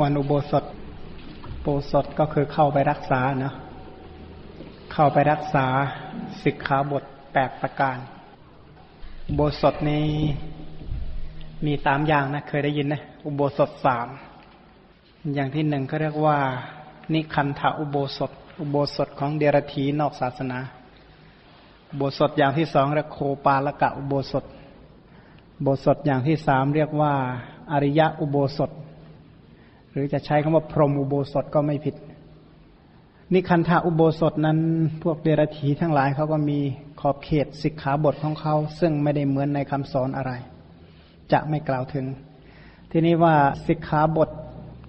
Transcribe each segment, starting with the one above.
วันอุโบสถโบสถก็คือเข้าไปรักษาเนาะเข้าไปรักษาสิกขาบทแปดประการ อุโบสถนี้มีสามอย่างนะ เคยได้ยินนะ อุโบสถสาม อย่างที่หนึ่งก็เรียกว่า นิคันธาอุโบสถ อุโบสถของเดรธีนอกศาสนา อุโบสถอย่างที่สองเรียกโคปาลกะอุโบสถ อุโบสถอย่างที่สามเรียกว่า อริยะอุโบสถ หรือจะใช้คำว่าพรหมอุโบสถก็ไม่ผิด นิคันธาอุโบสถนั้น พวกเดรัจฉีทั้งหลายเขาก็มีขอบเขตสิกขาบทของเขาซึ่งไม่ได้เหมือนในคำสอนอะไร จะไม่กล่าวถึง ทีนี้ว่าสิกขาบท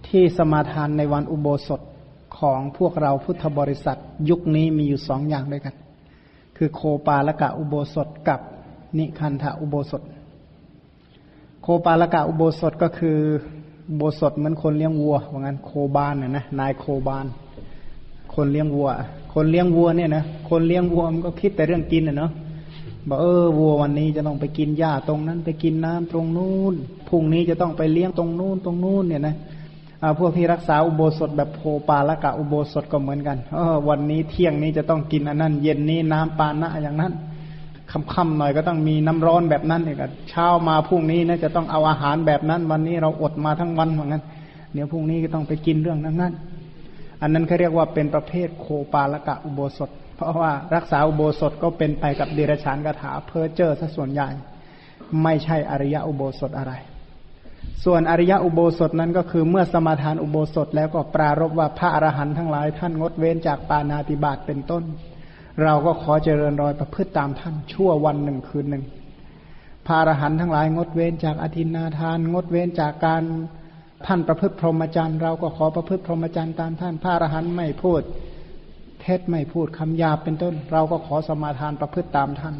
ที่สมาทานในวันอุโบสถของพวกเราพุทธบริษัท ยุคนี้มีอยู่สองอย่างด้วยกัน คือโคปาละกะอุโบสถกับนิคันธาอุโบสถ โคปาละกะอุโบสถก็คือ โบสถเหมือนคนเลี้ยงวัวว่างั้นโคบานนะนะนายโคบาน คนเลี้ยงวัว คนเลี้ยงวัวเนี่ยนะคนเลี้ยงวัวมันก็คิดแต่เรื่องกินนะเนาะบอกเออวัววันนี้จะต้องไปกินหญ้าตรงนั้น ไปกินน้ำตรงนู้นพรุ่งนี้จะต้องไปเลี้ยงตรงนู้นตรงนู้นเนี่ยนะพวกที่รักษาอุโบสถแบบโพปาละกะอุโบสถก็เหมือนกันเออวันนี้เที่ยงนี้จะต้องกินอันนั้น เย็นนี้น้ำปานะอย่างนั้น ค่ำๆหน่อยก็ต้องมีน้ำร้อนแบบนั้นอีกเช้ามาพรุ่งนี้นะจะต้องเอาอาหารแบบนั้น วันนี้เราอดมาทั้งวันเหมือนกันเดี๋ยวพรุ่งนี้ก็ต้องไปกินเรื่องนั้นนั้นอันนั้นเขาเรียกว่าเป็นประเภทโคปาละกะอุโบสถ เพราะว่ารักษาอุโบสถก็เป็นไปกับเดรัจฉานคาถาเพอเจอร์ซะส่วนใหญ่ ไม่ใช่อริยะอุโบสถอะไร ส่วนอริยะอุโบสถนั้นก็คือเมื่อสมาทานอุโบสถแล้วก็ปรารบว่าพระอรหันต์ทั้งหลายท่านงดเว้นจากปานาติบาตเป็นต้น เราก็ขอเจริญรอยประพฤติตามท่าน ชั่ววันหนึ่งคืนหนึ่งพาอรหันทั้งหลายงดเว้นจากอธินาทาน งดเว้นจากการท่านประพฤติพรหมจรรย์เราก็ขอประพฤติพรหมจรรย์ตามท่านพระอรหันต์ไม่พูด เท็จไม่พูดคำหยาบเป็นต้น เราก็ขอสมาทานประพฤติตามท่าน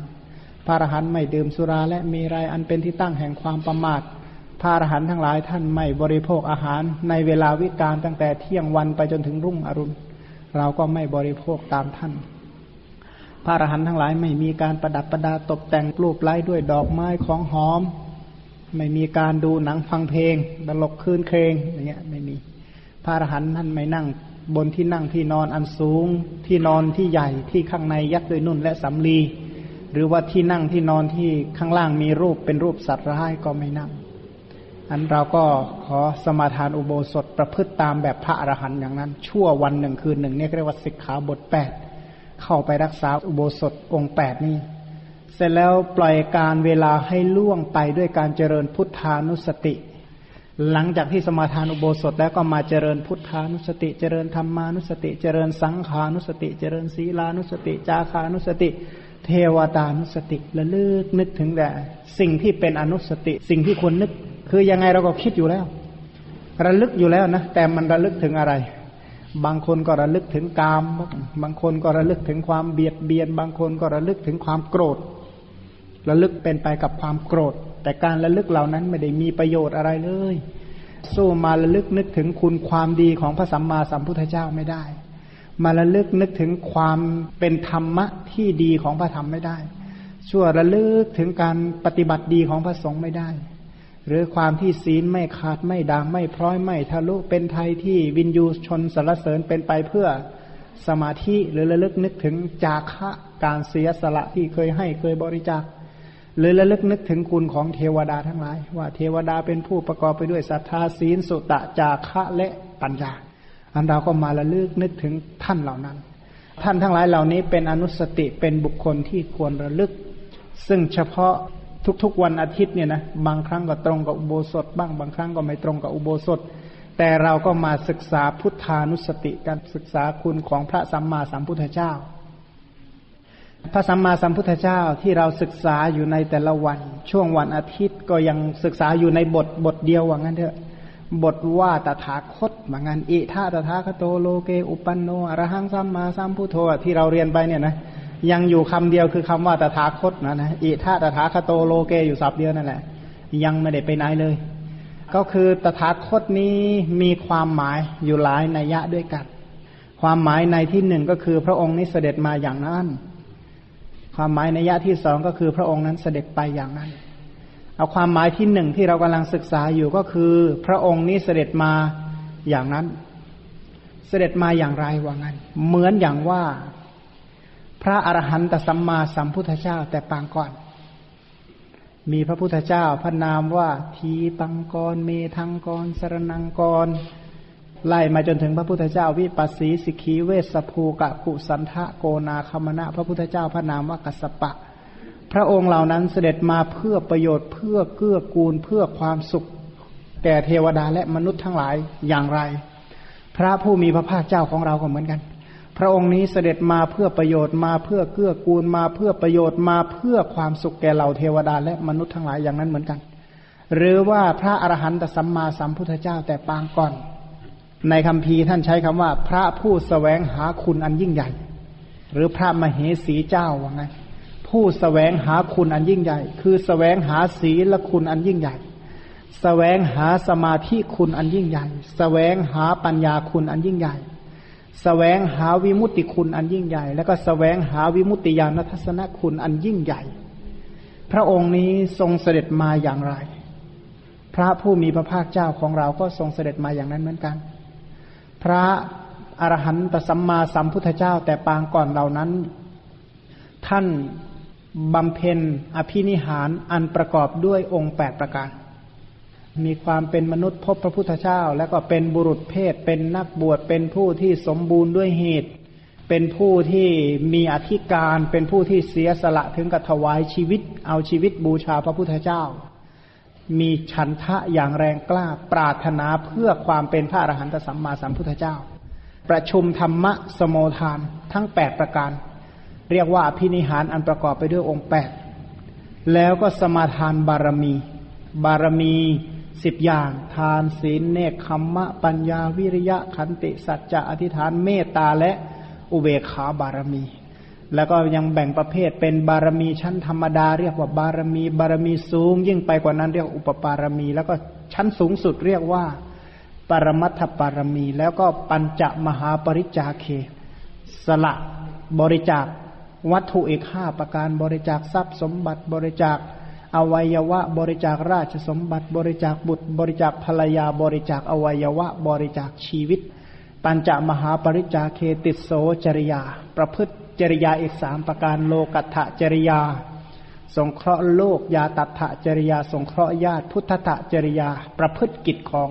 พระอรหันต์ไม่ดื่มสุราและมีไรอันเป็นที่ตั้งแห่งความประมาทพระอรหันต์ทั้งหลายท่านไม่บริโภคอาหารในเวลาวิกาลตั้งแต่เที่ยงวันไปจนถึงรุ่งอรุณ เราก็ไม่บริโภคตามท่าน พระอรหันต์ทั้งหลายไม่มีการประดับประดาตกแต่งปลูกไล้ด้วยดอกไม้ของหอม ไม่มีการดูหนังฟังเพลงตลกคืนเครงอย่างเงี้ยไม่มีพระอรหันต์ท่านไม่นั่งบนที่นั่งที่นอนอันสูง ที่นอนที่ใหญ่ที่ข้างในยัดด้วยนุ่นและสำลี หรือว่าที่นั่งที่นอนที่ข้างล่างมีรูปเป็นรูปสัตว์ร้ายก็ไม่นั่ง อันเราก็ขอสมาทานอุโบสถประพฤติตามแบบพระอรหันต์อย่างนั้น ชั่ววันหนึ่งคืนหนึ่งเนี่ยเรียกว่าสิกขาบทแปด เข้าไปรักษาอุโบสถองค์แปดนี้เสร็จแล้วปล่อยการเวลาให้ล่วงไปด้วยการเจริญพุทธานุสติ หลังจากที่สมาทานอุโบสถแล้วก็มาเจริญพุทธานุสติ เจริญธรรมานุสติ เจริญสังขานุสติ เจริญศีลานุสติ จาคานุสติ เทวตานุสติระลึกนึกถึงแต่สิ่งที่เป็นอนุสติ สิ่งที่ควรนึก คือยังไงเราก็คิดอยู่แล้ว ระลึกอยู่แล้วนะ แต่มันระลึกถึงอะไร บางคนก็ระลึกถึงกาม บางคนก็ระลึกถึงความเบียดเบียน บางคนก็ระลึกถึงความโกรธ ระลึกเป็นไปกับความโกรธ แต่การระลึกเหล่านั้นไม่ได้มีประโยชน์อะไรเลย สู้มาระลึกนึกถึงคุณความดีของพระสัมมาสัมพุทธเจ้าไม่ได้ มาระลึกนึกถึงความเป็นธรรมะที่ดีของพระธรรมไม่ได้ ชั่วระลึกถึงการปฏิบัติดีของพระสงฆ์ไม่ได้ หรือความที่ศีลไม่ขาดไม่ด่างไม่พร้อยไม่ทะลุเป็นไทยที่วินยูชนสรรเสริญเป็นไปเพื่อสมาธิหรือระลึกนึกถึงจาคะการเสียสละที่เคยให้เคยบริจาค หรือระลึกนึกถึงคุณของเทวดาทั้งหลาย ว่าเทวดาเป็นผู้ประกอบไปด้วยศรัทธาศีลสุตะจาคะและปัญญา อันเราก็มาระลึกนึกถึงท่านเหล่านั้น ท่านทั้งหลายเหล่านี้เป็นอนุสติเป็นบุคคลที่ควรระลึก ซึ่งเฉพาะ ทุกๆวันอาทิตย์เนี่ยนะบางครั้งก็ตรงกับอุโบสถ บ้างบางครั้งก็ไม่ตรงกับอุโบสถ แต่เราก็มาศึกษาพุทธานุสติการศึกษาคุณของพระสัมมาสัมพุทธเจ้า พระสัมมาสัมพุทธเจ้าที่เราศึกษาอยู่ในแต่ละวัน ช่วงวันอาทิตย์ก็ยังศึกษาอยู่ในบทบทเดียวว่างั้นเถอะบทว่าตถาคตมือนกันอิท่าตถาคโตโลเก อุปันโนอรหังสัมมาสัมพุทโธที่เราเรียนไปเนี่ยนะ ยังอยู่คำเดียวคือคำว่าตถาคตนะนะอิท่าตถาคโตโลเกอยู่สับเดียวนั่นแหละ ยังไม่ได้ไปไหนเลย ก็คือตถาคตนี้มีความหมายอยู่หลายนัยยะด้วยกัน ความหมายในที่หนึ่งก็คือพระองค์นี้เสด็จมาอย่างนั้น ความหมายนัยยะที่สองก็คือพระองค์นั้นเสด็จไปอย่างนั้น เอาความหมายที่หนึ่งที่เรากำลังศึกษาอยู่ก็คือ พระองค์นี้เสด็จมาอย่างนั้น เสด็จมาอย่างไรว่างั้น เหมือนอย่างว่า พระอรหันตสัมมาสัมพุทธเจ้าแต่ปางก่อน มีพระพุทธเจ้าพระนามว่าทีปังกรเมทังกรสรนังกร ไล่มาจนถึงพระพุทธเจ้าวิปัสสีสิกีเวสภูกะกุสันทะโกนาคมณะ พระพุทธเจ้าพระนามว่ากัสปะ พระองค์เหล่านั้นเสด็จมาเพื่อประโยชน์เพื่อเกื้อกูลเพื่อความสุข แก่เทวดาและมนุษย์ทั้งหลายอย่างไร พระผู้มีพระภาคเจ้าของเราก็เหมือนกัน พระองค์นี้เสด็จมาเพื่อประโยชน์มาเพื่อเกื้อกูลมาเพื่อประโยชน์มาเพื่อความสุขแก่เหล่าเทวดาและมนุษย์ทั้งหลายอย่างนั้นเหมือนกัน หรือว่าพระอรหันตสัมมาสัมพุทธเจ้าแต่ปางก่อน ในคำพีท่านใช้คำว่า พระผู้สแสวงหาคุณอันยิ่งใหญ่ หรือพระมเหสีเจ้าว่าไงผู้สแสวงหาคุณอันยิ่งใหญ่ คือสแสวงหาศีลคุณอันยิ่งใหญ่สแสวงหาสมาธิคุณอันยิ่งใหญ่สแสวงหาปัญญาคุณอันยิ่งใหญ่ส แสวงหาวิมุตติคุณอันยิ่งใหญ่ แล้วก็สแสวงหาวิมุตติญาณทัศนคุณอันยิ่งใหญ่ พระองค์นี้ทรงเสด็จมาอย่างไร พระผู้มีพระภาคเจ้าของเราก็ทรงเสด็จมาอย่างนั้นเหมือนกัน พระอรหันตสัมมาสัมพุทธเจ้าแต่ปางก่อนเหล่านั้น ท่านบำเพ็ญอภินิหารอันประกอบด้วยองค์แปดประการ มีความเป็นมนุษย์พบพระพุทธเจ้า แล้วก็เป็นบุรุษเพศ เป็นนักบวชเป็นผู้ที่สมบูรณ์ด้วยเหตุ เป็นผู้ที่มีอธิการ เป็นผู้ที่เสียสละถึงกับถวายชีวิต เอาชีวิตบูชาพระพุทธเจ้า มีฉันทะอย่างแรงกล้า ปรารถนาเพื่อความเป็นพระอรหันตสัมมาสัมพุทธเจ้า ประชุมธรรมะสมโมทานทั้งแปดประการ เรียกว่าพินิหารอันประกอบไปด้วยองค์แปดแล้วก็สมาทานบารมี บารมี สิบอย่าง ทานศีลเนคขมมะ ปัญญาวิริยะขันติสัจจะอธิษฐานเมตตาและอุเบกขาบารมี แล้วก็ยังแบ่งประเภทเป็นบารมีชั้นธรรมดา เรียกว่าบารมีบารมีสูง ยิ่งไปกว่านั้นเรียกอุปปารมี แล้วก็ชั้นสูงสุดเรียกว่า ปรมัตถปารมี แล้วก็ปัญจมหาปริจาเค สละบริจาควัตถุอีกห้าประการบริจาคทรัพย์สมบัติบริจาค อวัยวะ บริจาคราชสมบัติ บริจาคบุตร บริจาคภรรยา บริจาคอวัยวะ บริจาคชีวิต ปัญจมหาปริจาเคติโสจริยา ประพฤติจริยาอีกสามประการโลกัตถจริยา สงเคราะห์โลกยาตัตถจริยา สงเคราะห์ญาติพุทธะจริยา ประพฤติกิจของ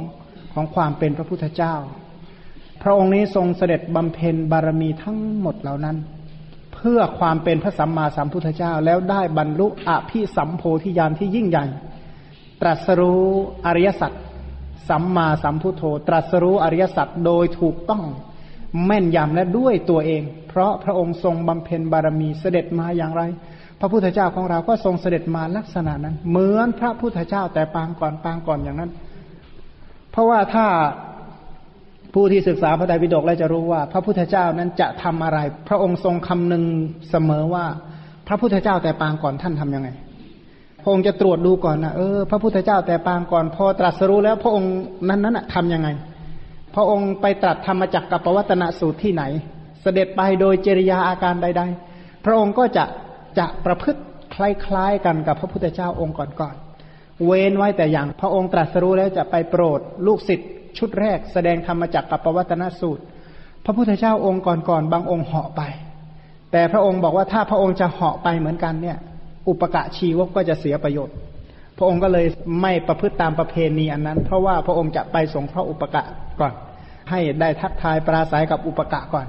ของความเป็นพระพุทธเจ้า พระองค์นี้ทรงเสด็จบำเพ็ญบารมีทั้งหมดเหล่านั้น เพื่อความเป็นพระสัมมาสัมพุทธเจ้า แล้วได้บรรลุอภิสัมโพธิญาณที่ยิ่งใหญ่ ตรัสรู้อริยสัจสัมมาสัมพุทโธ ตรัสรู้อริยสัจโดยถูกต้องแม่นยำและด้วยตัวเอง เพราะพระองค์ทรงบำเพ็ญบารมีเสด็จมาอย่างไร พระพุทธเจ้าของเราก็ทรงเสด็จมาลักษณะนั้น เหมือนพระพุทธเจ้าแต่ปางก่อนปางก่อนอย่างนั้น เพราะว่าถ้า ผู้ที่ศึกษาพระไตรปิฎกแล้วจะรู้ว่า พระพุทธเจ้านั้นจะทำอะไร พระองค์ทรงคำนึงเสมอว่า พระพุทธเจ้าแต่ปางก่อนท่านทํำยังไง พระองค์จะตรวจดูก่อนนะเออพระพุทธเจ้าแต่ปางก่อนพอตรัสรู้แล้วพระองค์นั้นนั้นทํำยังไง พระองค์ไปตรัสธรรมจักรกับปวัตนสูตรที่ไหน เสด็จไปโดยเจริยาอาการใด ๆ พระองค์ก็จะจะประพฤติคล้ายๆกันกับพระพุทธเจ้าองค์ก่อนๆเว้นไว้แต่อย่างพระองค์ตรัสรู้แล้วจะไปโปรดลูกศิษย์ ชุดแรก แสดงธรรมจักกับปวัตนสูตร พระพุทธเจ้าองค์ก่อนๆบางองค์เหาะไป แต่พระองค์บอกว่าถ้าพระองค์จะเหาะไปเหมือนกันเนี่ย อุปกะชีวกก็จะเสียประโยชน์ พระองค์ก็เลยไม่ประพฤติตามประเพณีอันนั้น เพราะว่าพระองค์จะไปสงเคราะห์อุปกะก่อน ให้ได้ทักทายปราศัยกับอุปกะก่อน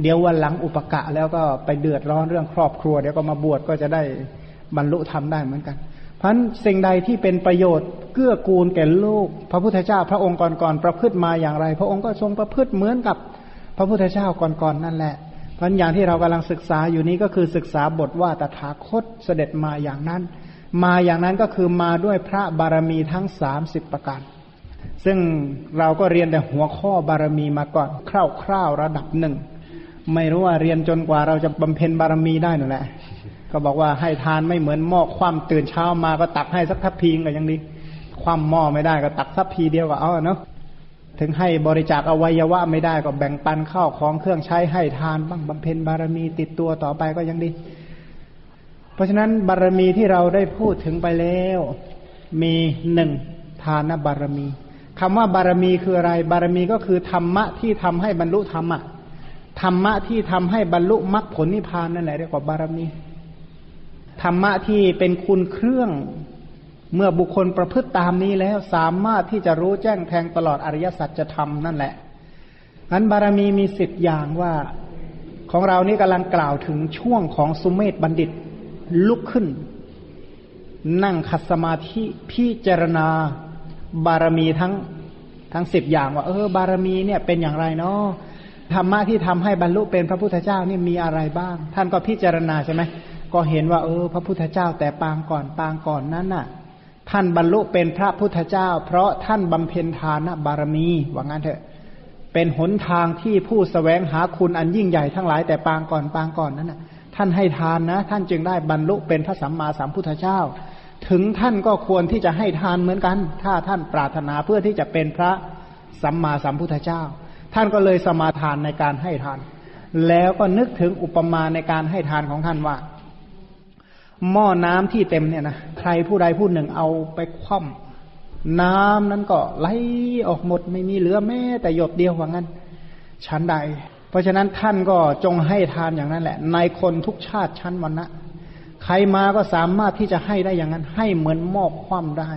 เดี๋ยววันหลังอุปกะแล้วก็ไปเดือดร้อนเรื่องครอบครัวเดี๋ยวก็มาบวชก็จะได้บรรลุธรรมได้เหมือนกัน พราะสิ่งใดที่เป็นประโยชน์เกื้อกูลแก่โลก พระพุทธเจ้าพระองค์ก่อนๆประพฤติมาอย่างไร พระองค์ก็ทรงประพฤติเหมือนกับพระพุทธเจ้าก่อนๆนั่นแหละเพราะอย่างที่เรากำลังศึกษาอยู่นี้ก็คือศึกษาบทว่าตถาคตเสด็จมาอย่างนั้น มาอย่างนั้นก็คือมาด้วยพระบารมีทั้งสามสิบประการซึ่งเราก็เรียนแต่หัวข้อบารมีมาก่อนคร่าวๆระดับหนึ่ง ไม่รู้ว่าเรียนจนกว่าเราจะบำเพ็ญบารมีได้นั่นแหละ ก็บอกว่าให้ทานไม่เหมือนหม้อคว่ำตื่นเช้ามาก็ตักให้สักทัพพีก็ยังดีคว่ำหม้อไม่ได้ก็ตักทัพพีเดียวก็เอาเนาะถึงให้บริจาคอวัยวะไม่ได้ก็แบ่งปันข้าวของเครื่องใช้ให้ทานบ้างบำเพ็ญบารมีติดตัวต่อไปก็ยังดี เพราะฉะนั้นบารมีที่เราได้พูดถึงไปแล้ว มีหนึ่งทานบารมีคำว่าบารมีคืออะไร บารมีก็คือธรรมะที่ทำให้บรรลุธรรมะธรรมะที่ทำให้บรรลุมรรคผลนิพพานนั่นแหละเรียกว่าบารมี ธรรมะที่เป็นคุณเครื่อง เมื่อบุคคลประพฤติตามนี้แล้วสามารถที่จะรู้แจ้งแทงตลอดอริยสัจธรรมนั่นแหละนั้นบารมีมีสิบอย่างว่าของเรานี่กำลังกล่าวถึงช่วงของสุเมธบัณฑิตลุกขึ้น นั่งคัสมาธิพิจารณาบารมีทั้งทั้งสิบอย่างว่า เออบารมีเนี่ยเป็นอย่างไรเนาะธรรมะที่ทำให้บรรลุเป็นพระพุทธเจ้านี่มีอะไรบ้าง ท่านก็พิจารณาใช่ไหม ก็เห็นว่า เออ พระพุทธเจ้าแต่ปางก่อนปางก่อนนั้นน่ะ ท่านบรรลุเป็นพระพุทธเจ้า เพราะท่านบำเพ็ญทานบารมีว่างั้นเถอะ เป็นหนทางที่ผู้สแสวงหาคุณอันยิ่งใหญ่ทั้งหลายแต่ปางก่อนปางก่อนนั้นน่ะ ท่านให้ทานนะ ท่านจึงได้บรรลุเป็นพระสัมมาสัมพุทธเจ้า ถึงท่านก็ควรที่จะให้ทานเหมือนกัน ถ้าท่านปรารถนาเพื่อที่จะเป็นพระสัมมาสัมพุทธเจ้า ท่านก็เลยสมาทานในการให้ทาน แล้วก็นึกถึงอุปมาในการให้ทานของท่านว่า หม้อน้ำที่เต็มเนี่ยนะใครผู้ใดผู้หนึ่งเอาไปคว่ำน้ำนั้นก็ไหลออกหมดไม่มีเหลือแม้แต่หยดเดียวว่างั้นชั้นใด เพราะฉะนั้นท่านก็จงให้ทานอย่างนั้นแหละ ในคนทุกชาติชั้นวันนะใครมาก็สามารถที่จะให้ได้อย่างนั้น ให้เหมือนมอบคว่ำได้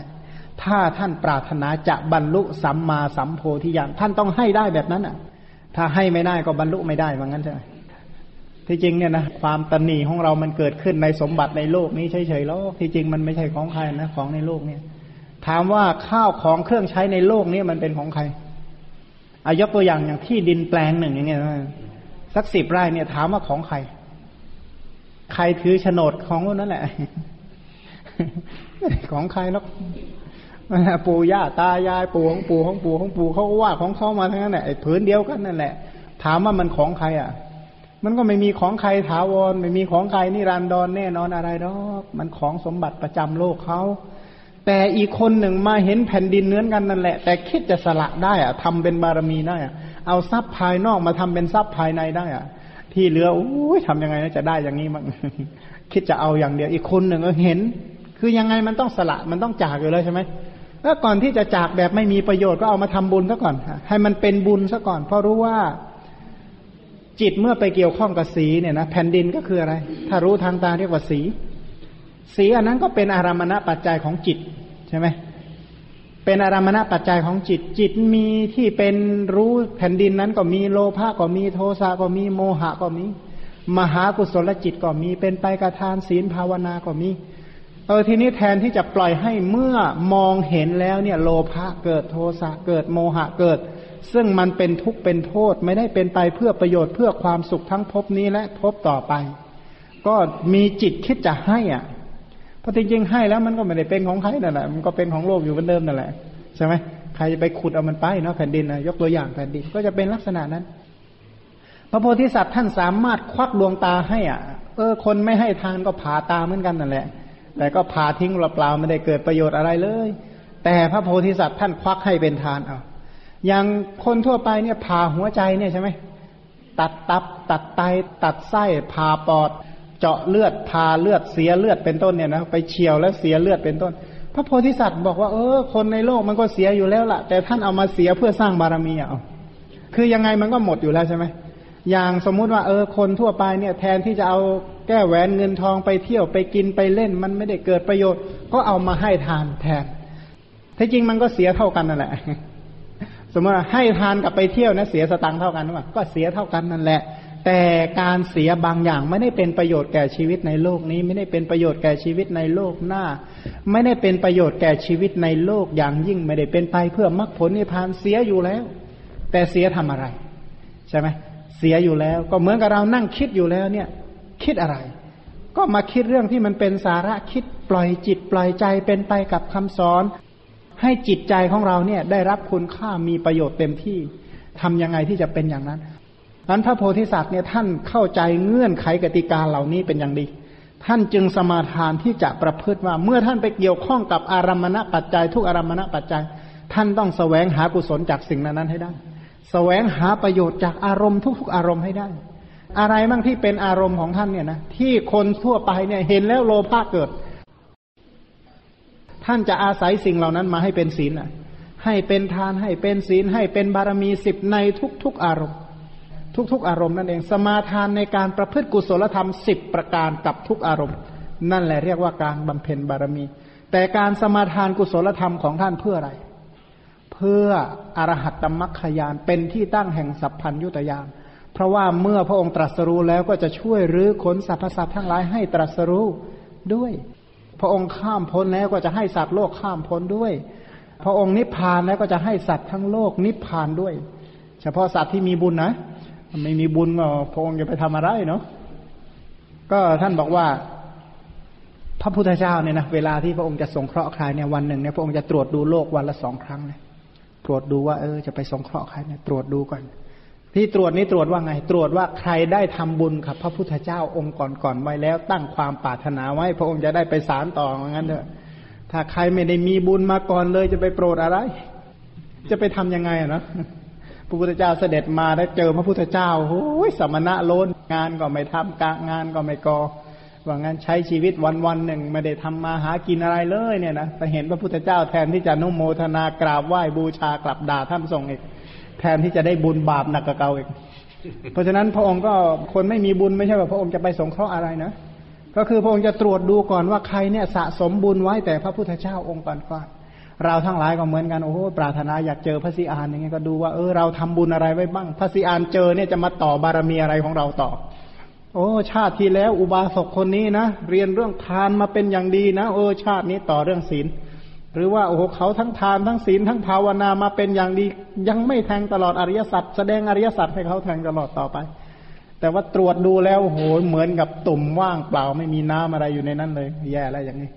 ถ้าท่านปรารถนาจะบรรลุสัมมาสัมโพธิญาณท่านต้องให้ได้แบบนั้นอะ ถ้าให้ไม่ได้ก็บรรลุไม่ได้ว่างั้นใช่ไหม ที่จริงเนี่ยนะความตนีของเรามันเกิดขึ้นในสมบัติในโลกนี้เฉยๆแล้วที่จริงมันไม่ใช่ของใครนะของในโลกเนี่ย ถามว่าข้าวของเครื่องใช้ในโลกนี้มันเป็นของใครอายกตัวอย่างอย่างที่ดินแปลงหนึ่งอย่างเงี้ยสักสิบไร่เนี่ยถามว่าของใคร ใครถือโฉนดของนั่นแหละ ของใครแล้วปู่ย่าตายายปู่ของปู่ของปู่ของปู่เขาก็ว่าของเขามาทั้งนั้นแหละผืนเดียวกันนั่นแหละ ถามว่ามันของใครอะ มันก็ไม่มีของใครถาวร ไม่มีของใครนิรันดรแน่นอนอะไรหรอกมันของสมบัติประจำโลกเขาแต่อีกคนหนึ่งมาเห็นแผ่นดินเนื้อกันนั่นแหละ แต่คิดจะสละได้อะทำเป็นบารมีได้อะเอาทรัพย์ภายนอกมาทำเป็นทรัพย์ภายในได้อะที่เหลือโอ้ยทำยังไงจะได้อย่างนี้มั้งคิดจะเอาอย่างเดียว อีกคนหนึ่งเห็น คือยังไงมันต้องสละมันต้องจากอยู่แล้วใช่ไหมแล้วก่อนที่จะจากแบบไม่มีประโยชน์ก็เอามาทำบุญซะก่อนให้มันเป็นบุญซะก่อน เพราะรู้ว่า จิตเมื่อไปเกี่ยวข้องกับสีเนี่ยนะแผ่นดินก็คืออะไร ถ้ารู้ทางตาเรียกว่าสี สีอันนั้นก็เป็นอารามณปัจจัยของจิตใช่ไหมเป็นอารามณปัจจัยของจิต จิตมีที่เป็นรู้แผ่นดินนั้นก็มีโลภะก็มีโทสะก็มีโมหะก็มี มหากุศลจิตก็มีเป็นไปกระทานศีลภาวนาก็มี เออทีนี้แทนที่จะปล่อยให้เมื่อมองเห็นแล้วเนี่ย โลภะเกิดโทสะเกิดโมหะเกิด ซึ่งมันเป็นทุกข์เป็นโทษไม่ได้เป็นไปเพื่อประโยชน์เพื่อความสุขทั้งภพนี้และภพต่อไป ก็มีจิตคิดจะให้อะพราะจริงๆให้แล้วมันก็ไม่ได้เป็นของใครนั่นแหละมันก็เป็นของโลกอยู่เหมือนเดิมนั่นแหละใช่ไหมใครจะไปขุดเอามันไปเนาะแผ่นดินนะยกตัวอย่างแผ่นดินก็จะเป็นลักษณะนั้น พระโพธิสัตว์ท่านสามารถควักดวงตาให้อะ เออ คนไม่ให้ทานก็ผ่าตาเหมือนกันนั่นแหละ แต่ก็ผ่าทิ้งเปล่าๆไม่ได้เกิดประโยชน์อะไรเลย แต่พระโพธิสัตว์ท่านควักให้เป็นทานเอาอย่างคนทั่วไปเนี่ยผ่าหัวใจเนี่ยใช่ไหมตัดตับ ตัดไตตัดไส้ผ่าปอด เจาะเลือดพาเลือดเสียเลือดเป็นต้นเนี่ยนะไปเฉียวแล้วเสียเลือดเป็นต้น พระโพธิสัตว์บอกว่าเออคนในโลกมันก็เสียอยู่แล้วล่ะ แต่ท่านเอามาเสียเพื่อสร้างบารมีเอาคือยังไงมันก็หมดอยู่แล้วใช่ไหม อย่างสมมุติว่าเออคนทั่วไปเนี่ยแทนที่จะเอาแก้แหวนเงินทองไปเที่ยวไปกินไปเล่น มันไม่ได้เกิดประโยชน์ ก็เอามาให้ทานแทนที่จริงมันก็เสียเท่ากันนั่นแหละ สมมติว่าให้ทานกับไปเที่ยวนะเสียสตังค์เท่ากันหรือเปล่าก็เสียเท่ากันนั่นแหละ แต่การเสียบางอย่างไม่ได้เป็นประโยชน์แก่ชีวิตในโลกนี้ ไม่ได้เป็นประโยชน์แก่ชีวิตในโลกหน้า ไม่ได้เป็นประโยชน์แก่ชีวิตในโลกอย่างยิ่งไม่ได้เป็นไปเพื่อมรรคผลนิพพานเสียอยู่แล้ว แต่เสียทำอะไร ใช่ไหม สียอยู่แล้ว ก็เหมือนกับเรานั่งคิดอยู่แล้วเนี่ย คิดอะไร ก็มาคิดเรื่องที่มันเป็นสาระคิดปล่อยจิตปล่อยใจเป็นไปกับคำสอน ให้จิตใจของเราเนี่ยได้รับคุณค่ามีประโยชน์เต็มที่ทำยังไงที่จะเป็นอย่างนั้นนั้นพระโพธิสัตว์เนี่ยท่านเข้าใจเงื่อนไขกติกาเหล่านี้เป็นอย่างดี ท่านจึงสมาทานที่จะประพฤติว่า เมื่อท่านไปเกี่ยวข้องกับอารมณปัจจัย ทุกอารมณปัจจัย ท่านต้องแสวงหากุศลจากสิ่งนั้นให้ได้ แสวงหาประโยชน์จากอารมณ์ทุกๆอารมณ์ให้ได้ อะไรบ้างที่เป็นอารมณ์ของท่านเนี่ยนะที่คนทั่วไปเนี่ยเห็นแล้วโลภะเกิด ท่านจะอาศัยสิ่งเหล่านั้นมาให้เป็นศีลอะ ให้เป็นทานให้เป็นศีลให้เป็นบารมีสิบในทุกๆอารมณ์ ทุกๆ อารมณ์นั่นเองสมาทานในการประพฤติกุศลธรรมสิบประการกับทุกอารมณ์ นั่นแหละเรียกว่าการบำเพ็ญบารมี แต่การสมาทานกุศลธรรมของท่านเพื่ออะไร เพื่ออรหัตตมัคคยานเป็นที่ตั้งแห่งสัพพัญยุตยานเพราะว่าเมื่อพระองค์ตรัสรู้แล้วก็จะช่วยรื้อขนสรรพสัตว์ทั้งหลายให้ตรัสรู้ด้วย พระองค์ข้ามพ้นแล้วก็จะให้สัตว์โลกข้ามพ้นด้วย พระองค์นิพพานแล้วก็จะให้สัตว์ทั้งโลกนิพพานด้วย เฉพาะสัตว์ที่มีบุญนะไม่มีบุญก็พระองค์จะไปทำอะไรเนาะก็ท่านบอกว่า พระพุทธเจ้าเนี่ยนะเวลาที่พระองค์จะสงเคราะห์ใครเนี่ยวันหนึ่งเนี่ยพระองค์จะตรวจดูโลกวันละสองครั้งเลย ตรวจดูว่าเออจะไปสงเคราะห์ใครเนี่ยตรวจดูก่อน ที่ตรวจนี้ตรวจว่าไง ตรวจว่าใครได้ทำบุญกับพระพุทธเจ้าองค์ก่อนๆไว้แล้วตั้งความปรารถนาไว้ พระองค์จะได้ไปสารต่อเหมือนกันเถอะถ้าใครไม่ได้มีบุญมาก่อนเลยจะไปโปรดอะไร จะไปทํำยังไงอะนะพระพุทธเจ้าเสด็จมาได้เจอพระพุทธเจ้าโอ้ยสมณะโลนงานก็ไม่ทำกะงานก็ไม่กอ ว่างั้นใช้ชีวิตวันวันหนึ่งไม่ได้ทำมาหากินอะไรเลยเนี่ยนะแต่เห็นพระพุทธเจ้าแทนที่จะนุโมทนากราบไหว้บูชากลับด่าท่านทรงอีกแทนที่จะได้บุญบาปหนักกว่าเก่าอีกเพราะฉะนั้นพระองค์ก็คนไม่มีบุญไม่ใช่ว่าพระองค์จะไปสงเคราะห์อะไรนะก็คือพระองค์จะตรวจดูก่อนว่าใครเนี่ยสะสมบุญไว้แต่พระพุทธเจ้าองค์ก่อนเราทั้งหลายก็เหมือนกันโอ้โหปรารถนาอยากเจอพระสีอานอย่างเงี้ยก็ดูว่าเออเราทำบุญอะไรไว้บ้างพระสีอานเจอเนี่ยจะมาต่อบารมีอะไรของเราต่อ โอ้ชาติที่แล้วอุบาสกคนนี้นะเรียนเรื่องทานมาเป็นอย่างดีนะเออชาตินี้ต่อเรื่องศีล หรือว่าโอ้โหเขาทั้งทานทั้งศีลทั้งภาวนามาเป็นอย่างดี ยังไม่แทงตลอดอริยสัจแสดงอริยสัจให้เขาแทงตลอดต่อไป แต่ว่าตรวจดูแล้วโอ้โหเหมือนกับตุ่มว่างเปล่าไม่มีน้ำอะไรอยู่ในนั้นเลย แย่แล้วอย่างนี้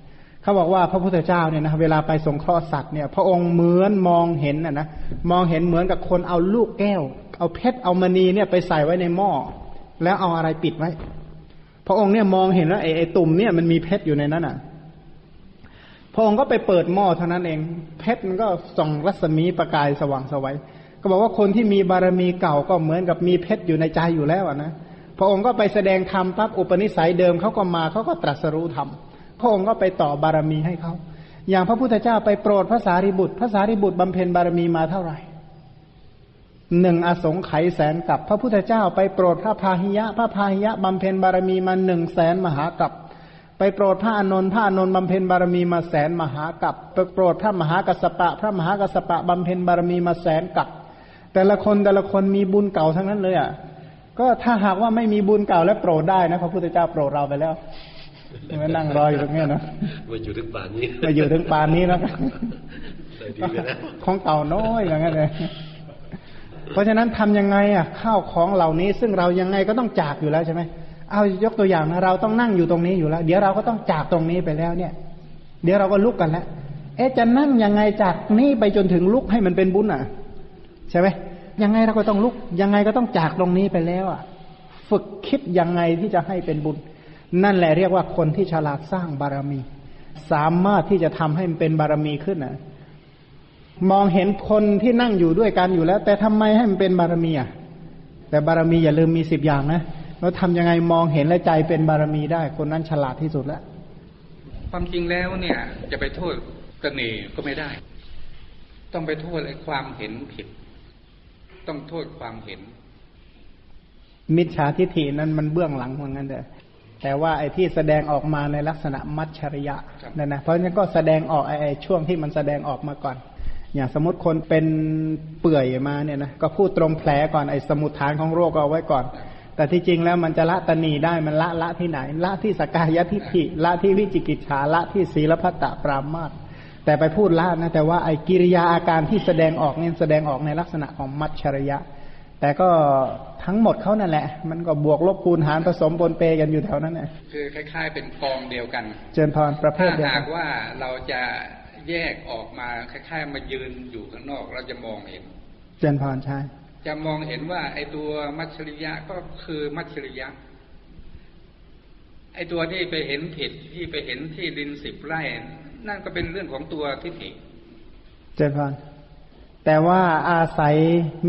เขาบอกว่าพระพุทธเจ้าเนี่ยนะเวลาไปสงเคราะห์สัตว์เนี่ย พระองค์เหมือนมองเห็นนะนะมองเห็นเหมือนกับคนเอาลูกแก้ว เอาเพชรเอามณีเนี่ยไปใส่ไว้ในหม้อ แล้วเอาอะไรปิดไว้ พระองค์เนี่ยมองเห็นแล้วไอ้ตุ่มเนี่ยมันมีเพชรอยู่ในนั้นอะ พระองค์ก็ไปเปิดหม้อเท่านั้นเอง เพชรมันก็ส่องรัศมีประกายสว่างสวัยก็บอกว่าคนที่มีบารมีเก่าก็เหมือนกับมีเพชรอยู่ในใจอยู่แล้วอะนะพระองค์ก็ไปแสดงธรรมปั๊บอุปนิสัยเดิมเขาก็มาเขาก็ตรัสรู้ธรรมพระองค์ก็ไปต่อบารมีให้เขาอย่างพระพุทธเจ้าไปโปรดพระสารีบุตรพระสารีบุตรบำเพ็ญบารมีมาเท่าไหร่ หนึ่งอสงไขยแสนกับ พระพุทธเจ้าไปโปรดพระพาหิยะ พระพาหิยะบำเพ็ญบารมีมาหนึ่งแสนมหากับ ไปโปรดพระอนนท์พระอนนท์บำเพ็ญบารมีมาแสนมหากับไปโปรดพระมหากัสปะ พระมหากัสปะบำเพ็ญบารมีมาแสนกับ แต่ละคนแต่ละคนมีบุญเก่าทั้งนั้นเลยอะก็ถ้าหากว่าไม่มีบุญเก่าแล้วโปรดได้นะพระพุทธเจ้าโปรดเราไปแล้วมานั่งรออยู่ตรงนี้นะมาอยู่ถึงป่านนี้มาอยู่ถึงป่านนี้นะของเก่าน้อยอย่างเงี้ยเลย เพราะฉะนั้นทำยังไงอะข้าวของเหล่านี้ ซึ่งเรายังไงก็ต้องจากอยู่แล้วใช่ไหมเอายกตัวอย่างนะเราต้องนั่งอยู่ตรงนี้อยู่แล้ว เดี๋ยวเราก็ต้องจากตรงนี้ไปแล้วเนี่ย เดี๋ยวเราก็ลุกกันแล้วเอ๊ะจะนั่งยังไงจากนี้ไปจนถึงลุกให้มันเป็นบุญอะ ใช่ไหมยังไงเราก็ต้องลุก ยังไงก็ต้องจากตรงนี้ไปแล้วอะ ฝึกคิดยังไงที่จะให้เป็นบุญ นั่นแหละเรียกว่าคนที่ฉลาดสร้างบารมี สามารถที่จะทำให้มันเป็นบารมีขึ้นนะ มองเห็นคนที่นั่งอยู่ด้วยกันอยู่แล้ว แต่ทำไมให้มันเป็นบารมีอะแต่บารมีอย่าลืมมีสิบอย่างนะแล้วทำยังไงมองเห็นและใจเป็นบารมีได้ คนนั้นฉลาดที่สุดแล้วความจริงแล้วเนี่ย จะไปโทษตนีก็ไม่ได้ ต้องไปโทษไอ้ความเห็นผิด ต้องโทษความเห็น มิจฉาทิฏฐินั้นมันเบื้องหลังเหมือนกันเด้อแต่ว่าไอ้ที่แสดงออกมาในลักษณะมัจฉริยะนั่นนะเพราะฉะนั้นก็แสดงออกไอ้ช่วงที่มันแสดงออกมาก่อน อย่างสมมติคนเป็นเปื่อยมาเนี่ยนะก็พูดตรงแผลก่อนไอ้สมุดฐานของโรคก็เอาไว้ก่อน แต่ที่จริงแล้วมันจะละตนีได้มันละละที่ไหน ละที่สกายทิฏฐิละที่วิจิกิจฉาละที่ศีลพัตตปรามาตแต่ไปพูดละนะแต่ว่าไอ้กิริยาอาการที่แสดงออกเนี่ยแสดงออกในลักษณะของมัจฉริยะ แต่ก็ทั้งหมดเขานั่นแหละ มันก็บวกลบคูณหารผสมปนเปกันอยู่แถวนั้นแหละคือคล้าย ๆ เป็นกองเดียวกัน เจนพรประเภทเดียวกันถ้าหากว่าเราจะ แยกออกมาคล้ายๆมายืนอยู่ข้างนอกเราจะมองเห็นเจนพรใช่จะมองเห็นว่า ไอ้ตัวมัชริยะก็คือมัชริยะ ไอ้ตัวที่ไปเห็นผิดที่ไปเห็นที่ดินสิบไร่ นั่นก็เป็นเรื่องของตัวทิฏฐิเจนพรแต่ว่าอาศัย